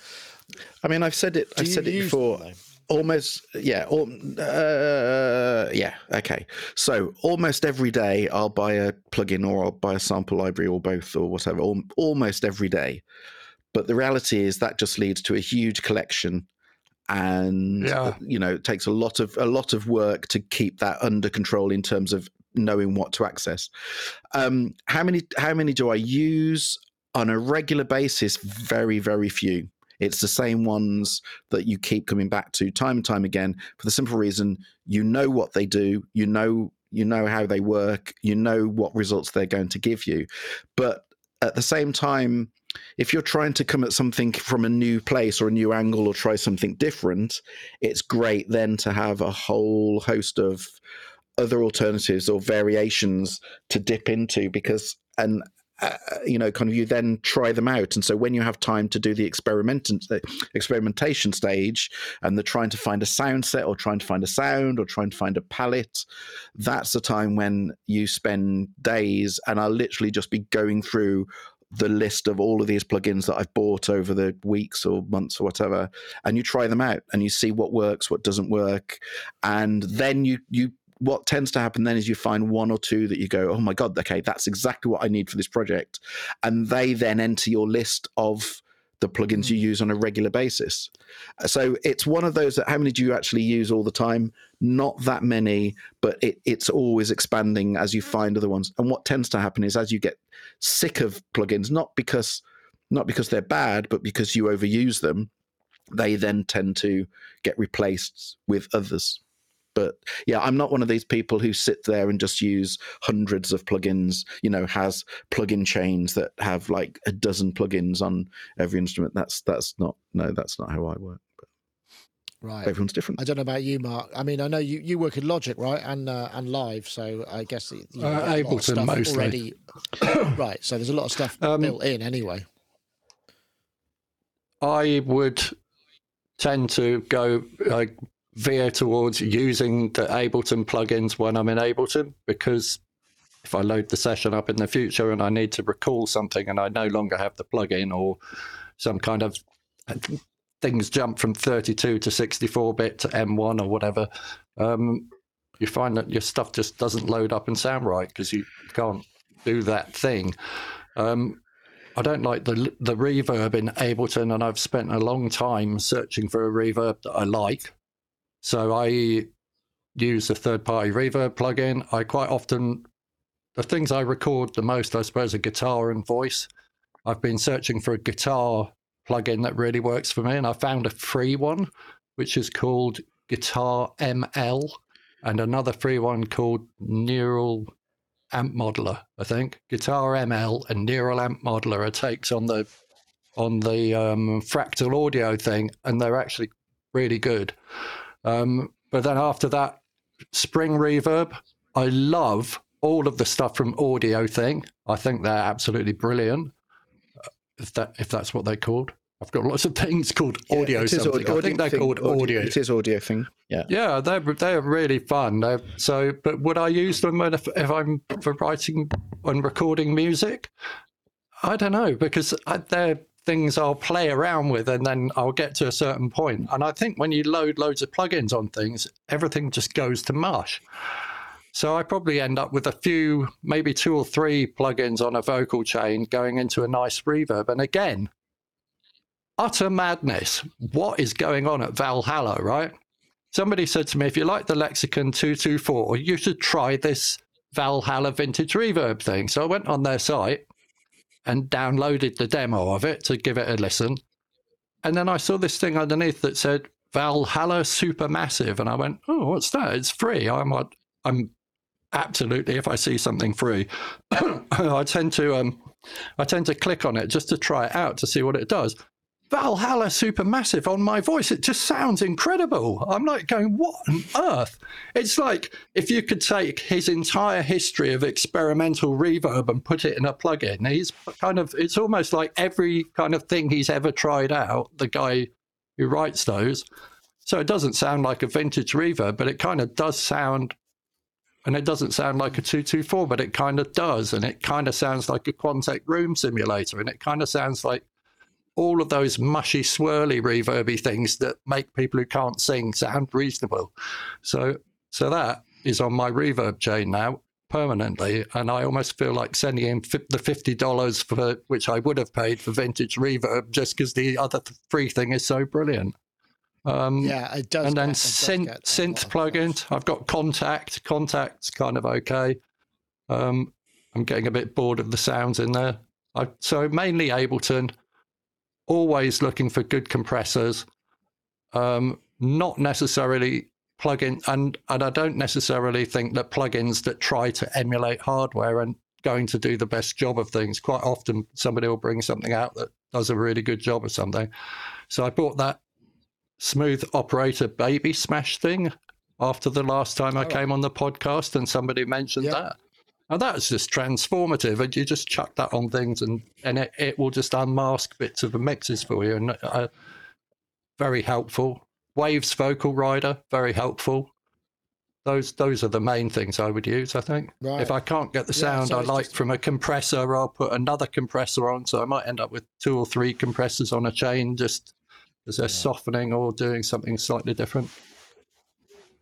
I mean, I've said it. I've said it before. Them, almost yeah uh, yeah okay so almost every day i'll buy a plugin or i'll buy a sample library or both or whatever almost every day but the reality is that just leads to a huge collection and yeah. you know it takes a lot of a lot of work to keep that under control in terms of knowing what to access um how many how many do i use on a regular basis very very few it's the same ones that you keep coming back to time and time again for the simple reason you know what they do, you know you know how they work, you know what results they're going to give you. But at the same time, if you're trying to come at something from a new place or a new angle or try something different, it's great then to have a whole host of other alternatives or variations to dip into because and uh, you know, kind of you then try them out. And so when you have time to do the experiment experimentation stage and the trying to find a sound set or trying to find a sound or trying to find a palette, that's the time when you spend days and I'll literally just be going through the list of all of these plugins that I've bought over the weeks or months or whatever, and you try them out and you see what works, what doesn't work, and then you you what tends to happen then is you find one or two that you go, oh my God, okay, that's exactly what I need for this project. And they then enter your list of the plugins you hmm. use on a regular basis. So it's one of those that how many do you actually use all the time? not that many, but it, it's always expanding as you find other ones. And what tends to happen is as you get sick of plugins, not because not because they're bad, but because you overuse them, they then tend to get replaced with others. But yeah, I'm not one of these people who sit there and just use hundreds of plugins, you know, has plugin chains that have like a dozen plugins on every instrument. That's that's not no, that's not how I work. But Right. everyone's different. I don't know about you, Mark. I mean, I know you, you work in Logic, right, and uh, and live. So I guess you know, Uh, you get a Ableton stuff mostly. already. right. So there's a lot of stuff Um, built in anyway. I would tend to go like veer towards using the Ableton plugins when I'm in Ableton because if I load the session up in the future and I need to recall something and I no longer have the plugin or some kind of things jump from 32 to 64 bit to M1 or whatever, um, you find that your stuff just doesn't load up and sound right because you can't do that thing. Um, I don't like the the reverb in Ableton, and I've spent a long time searching for a reverb that I like. So I use a third party reverb plugin. I quite often the things I record the most, I suppose, are guitar and voice. I've been searching for a guitar plugin that really works for me, and I found a free one, which is called Guitar ML, and another free one called Neural Amp Modeler. I think Guitar ML and Neural Amp Modeler are takes on the on the um, fractal audio thing, and they're actually really good. Um, but then after that, Spring Reverb, I love all of the stuff from AudioThing. I think they're absolutely brilliant. Uh, If that if that's what they're called, I've got lots of things called audio It is something. I think they're thing, called audio. It is audio thing. Yeah. Yeah, they're they're really fun. They're, so, but would I use them if, if I'm for writing and recording music? I don't know because I, they're things I'll play around with, and then I'll get to a certain point. And I think when you load loads of plugins on things, everything just goes to mush. So I probably end up with a few, maybe two or three plugins on a vocal chain going into a nice reverb. And again, utter madness. What is going on at Valhalla, right? Somebody said to me, if you like the Lexicon 224, you should try this Valhalla vintage reverb thing. So I went on their site and downloaded the demo of it to give it a listen. And then I saw this thing underneath that said Valhalla Supermassive. And I went, oh, what's that? It's free. I'm, I'm absolutely, if I see something free, I tend to, um, I tend to click on it just to try it out to see what it does. Valhalla Supermassive on my voice. It just sounds incredible. I'm like going, what on earth? It's like if you could take his entire history of experimental reverb and put it in a plugin. He's kind of, it's almost like every kind of thing he's ever tried out, the guy who writes those. So it doesn't sound like a vintage reverb, but it kind of does sound, and it doesn't sound like a 224, but it kind of does. And it kind of sounds like a Quantec room simulator. And it kind of sounds like all of those mushy, swirly, reverby things that make people who can't sing sound reasonable. So, so that is on my reverb chain now permanently, and I almost feel like sending him fi- the fifty dollars for which I would have paid for vintage reverb just because the other th- free thing is so brilliant. Um, Yeah, it does. and then get- synth synth plugins. I've got Kontakt. Kontakt's kind of okay. Um, I'm getting a bit bored of the sounds in there. I, so mainly Ableton. Always looking for good compressors. Um, not necessarily plugin, and and I don't necessarily think that plugins that try to emulate hardware and going to do the best job of things. Quite often, somebody will bring something out that does a really good job of something. So I bought that smooth operator baby smash thing after the last time I Oh. came on the podcast and somebody mentioned Yeah. that. And that's just transformative. And you just chuck that on things and, and it, it will just unmask bits of the mixes for you. And uh, very helpful. Waves vocal rider, very helpful. Those those are the main things I would use, I think. Right. If I can't get the Yeah, sound so I like just- from a compressor, I'll put another compressor on. So I might end up with two or three compressors on a chain just as they're softening or doing something slightly different.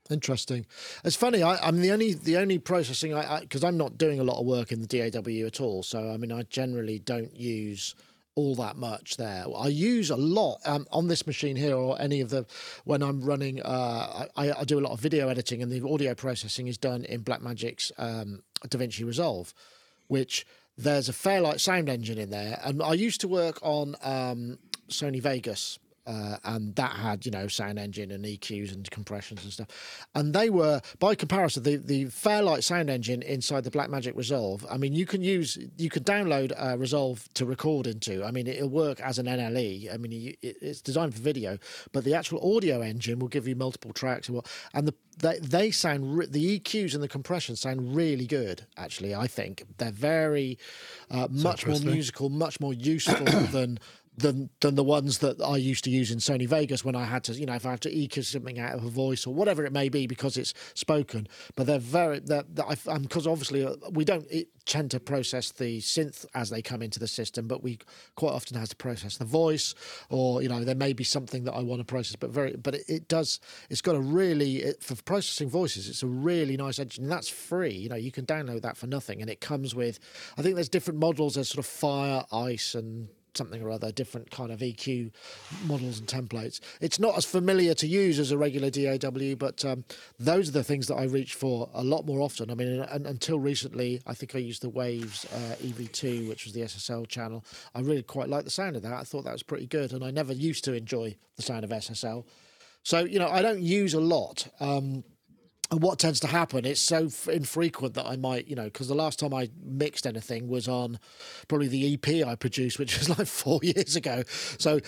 Interesting. It's funny. I, I'm the only the only processing I because I'm not doing a lot of work in the DAW at all. So I mean, I generally don't use all that much there. I use a lot um, on this machine here or any of the when I'm running. Uh, I, I do a lot of video editing, and the audio processing is done in Blackmagic's um, DaVinci Resolve, which there's a Fairlight sound engine in there, and I used to work on um, Sony Vegas uh, and that had you know sound engine and EQs and compressions and stuff, and they were by comparison the the Fairlight sound engine inside the Blackmagic Resolve. I mean, you can use you can download uh, Resolve to record into. I mean, it'll work as an NLE. I mean, it, it's designed for video, but the actual audio engine will give you multiple tracks and what and the they they sound re- the EQs and the compression sound really good. Actually, I think they're very uh, much more musical, much more useful than than than the ones that I used to use in Sony Vegas when I had to, you know, if I have to EQ something out of a voice or whatever it may be because it's spoken. But they're very, they're because obviously uh, we don't tend to process the synth as they come into the system, but we quite often have to process the voice, or you know, there may be something that I want to process. But very, but it, it does. It's got a really it, for processing voices. It's a really nice engine. And that's free. You know, you can download that for nothing, and it comes with. I think there's different models. There's sort of fire, ice, and something or other, different kind of EQ models and templates. It's not as familiar to use as a regular DAW, but um, those are the things that I reach for a lot more often. I mean, and, until recently, I think I used the Waves uh, EV2, which was the SSL channel. I really quite liked the sound of that. I thought that was pretty good, and I never used to enjoy the sound of SSL. So, you know, I don't use a lot. Um, and what tends to happen it's so infrequent that i might you know because the last time i mixed anything was on probably the ep i produced which was like four years ago so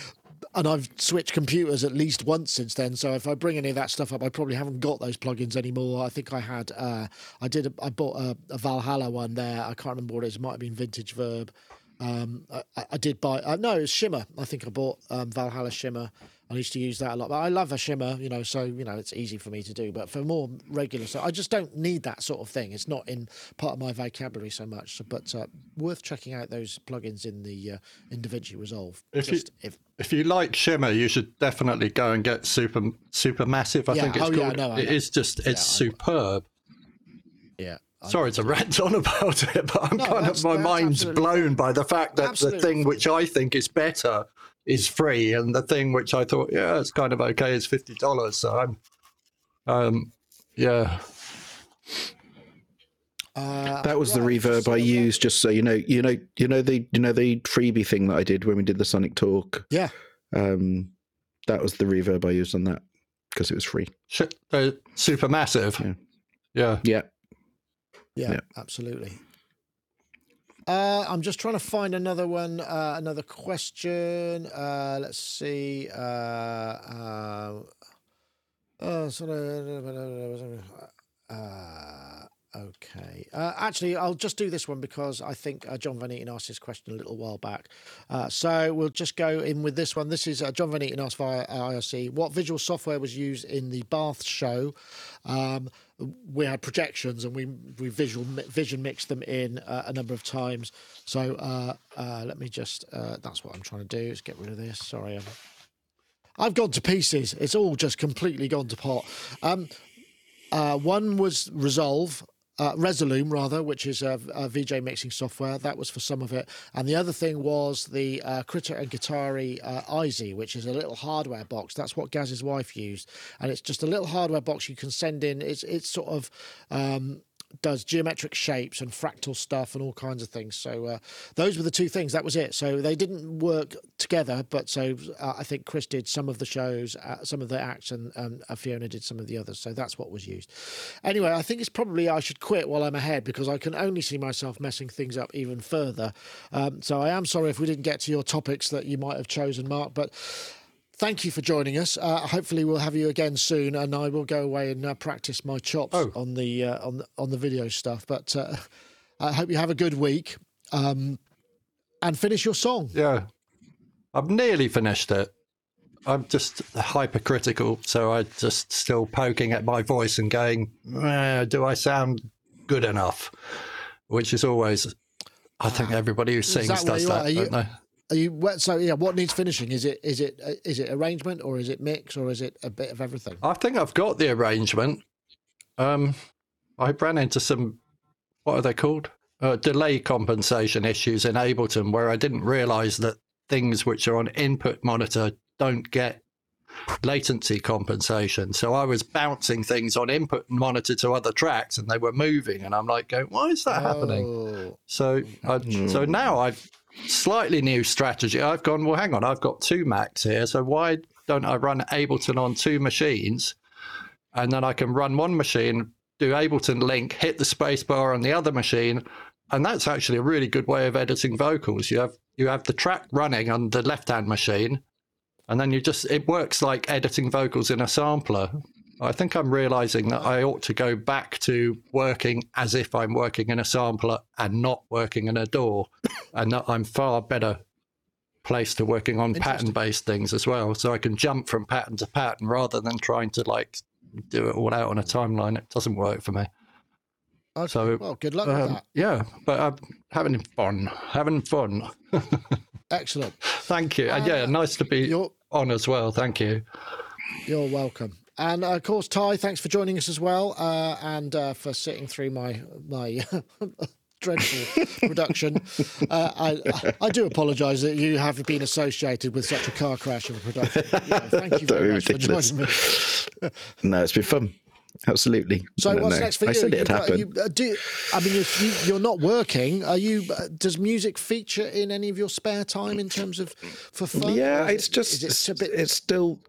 and I've switched computers at least once since then. So if I bring any of that stuff up, I probably haven't got those plugins anymore. I think I had, uh, I did, a, I bought a, a, Valhalla one there. I can't remember what it is. It might have been Vintage Verb. Um, I, I, did buy, uh, no, it was Shimmer. I think I bought um, Valhalla Shimmer. I used to use that a lot. But I love a shimmer, you know, so you know it's easy for me to do. But for more regular stuff, I just don't need that sort of thing. It's not in part of my vocabulary so much. So, But uh, worth checking out those plugins in the uh, in DaVinci Resolve. If just, you if, if you like shimmer, you should definitely go and get super super massive. I yeah, think it's oh, called. Yeah, no, it is just it's yeah, superb. Yeah. Sorry to rant on about it, but I'm no, kind of my mind's blown by the fact that absolutely. the thing which I think is better is free, and the thing which I thought, yeah, it's kind of okay, is fifty dollars. So I'm, um, yeah. Uh, that was right, the reverb so I used, just so you know. You know, you know the you know the freebie thing that I did when we did the Sonic Talk. Yeah. Um, that was the reverb I used on that because it was free. Uh, super massive. Yeah. Yeah. Yeah. Yeah. yeah. Absolutely. Uh, I'm just trying to find another one, uh, another question. Uh, let's see. Uh, uh, uh, okay. actually, I'll just do this one because I think John Van Eaton asked this question a little while back. so we'll just go in with this one. This is John Van Eaton asked via IRC what visual software was used in the Bath show. Um, we had projections and we we visual vision mixed them in uh, a number of times. So uh, uh, let me just uh, that's what I'm trying to do is get rid of this. Sorry, I've, I've gone to pieces. It's all just completely gone to pot. Um, uh, one was Resolve, uh, Resolume rather, which is a, a, VJ mixing software. That was for some of it, and the other thing was the uh, Critter and Guitari uh, EYESY, which is a little hardware box. That's what Gaz's wife used, and it's just a little hardware box you can send in. It's it's sort of um, does geometric shapes and fractal stuff and all kinds of things. So uh, those were the two things. That was it. So they didn't work together, but so uh, I think Chris did some of the shows, uh, some of the acts, and um, Fiona did some of the others. So that's what was used. Anyway, I think it's probably I should quit while I'm ahead because I can only see myself messing things up even further. Um, so I am sorry if we didn't get to your topics that you might have chosen, Mark, but thank you for joining us. Uh, hopefully, we'll have you again soon, and I will go away and uh, practice my chops oh. on the uh, on the, on the video stuff. But uh, I hope you have a good week um, and finish your song. Yeah, I've nearly finished it. I'm just hypercritical, so I'm just still poking at my voice and going, eh, "Do I sound good enough?" Which is always, I think everybody who sings does that, don't they? Are you so yeah? What needs finishing? Is it is it uh, it arrangement or is it mix or is it a bit of everything? I think I've got the arrangement. Um, I ran into some what are they called? Uh, delay compensation issues in Ableton where I didn't realise that things which are on input monitor don't get latency, compensation. So I was bouncing things on input monitor to other tracks, and they were moving, and I'm like, going, why is that happening? Oh. So, I, so now I've slightly new strategy. I've gone, well, hang on, I've got two Macs here, so why don't I run Ableton on two machines, and then I can run one machine, do Ableton link, hit the spacebar on the other machine, and that's actually a really good way of editing vocals. You have you have the track running on the left hand machine, and then you just it works like editing vocals in a sampler. I think I'm realizing that I ought to go back to working as if I'm working in a sampler and not working in a door, and that I'm far better placed to working on pattern based things as well. So I can jump from pattern to pattern rather than trying to like do it all out on a timeline. It doesn't work for me. Okay. So, well, good luck with Um, that. yeah, but I'm having fun, having fun. Excellent. Thank you. and yeah, nice to be on as well. Thank you. you're welcome. And uh, of course, Ty, thanks for joining us as well, uh, and uh, for sitting through my my dreadful production. Uh, I I do apologise that you have been associated with such a car crash of a production. Know, thank you very much for joining me. No, it's been fun. Absolutely. So No, what's no. next for you? I said it'd got- happen. you, uh, do, I mean, if you, you're not working. Are you? Uh, does music feature in any of your spare time in terms of for fun? yeah, it's it- just it a bit? it's still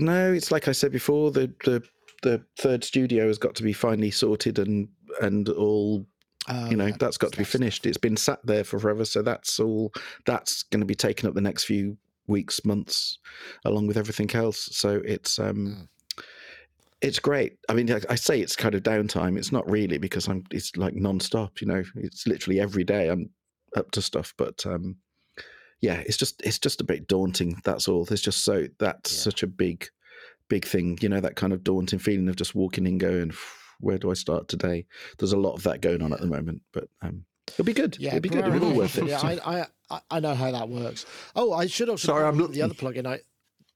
no. It's like I said before. The the the third studio has got to be finally sorted and and all. Oh, You know yeah, that's got to be finished. It's been sat there for forever, so that's all. That's going to be taken up the next few weeks, months, along with everything else. So it's um, it's great. I mean, I, I say it's kind of downtime. It's not really because I'm. It's like non-stop. You know, it's literally every day I'm up to stuff. But um, yeah, it's just it's just a bit daunting. That's all. There's just so that's Yeah. such a big, big thing. You know, that kind of daunting feeling of just walking in, going, where do I start today? There's a lot of that going on at the moment, but um, it'll be good. Yeah, it'll be good. It'll be all worth it. Yeah, I, I, I know how that works. Oh, I should also. Sorry, I'm out the other plugin I.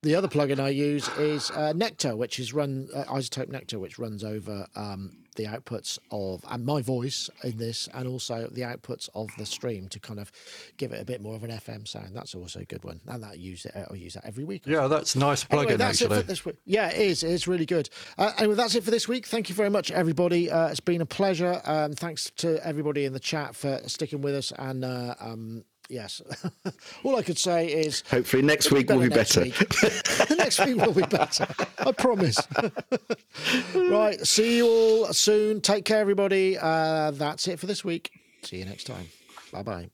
The other plugin I use is uh, Nectar, which is run uh, iZotope Nectar, which runs over um, the outputs of and my voice in this, and also the outputs of the stream to kind of give it a bit more of an FM sound. That's also a good one, and that I use it. I use that every week. Yeah, that's a nice plugin Anyway, that's actually. it for this week. Yeah, it is. It's really good. Uh, anyway, that's it for this week. Thank you very much, everybody. Uh, it's been a pleasure. Um, thanks to everybody in the chat for sticking with us. And uh, um, yes, all I could say is Hopefully next week will be next better. week. next week will be better. I promise. right. See you all soon. Take care, everybody. Uh, that's it for this week. See you next time. Bye bye.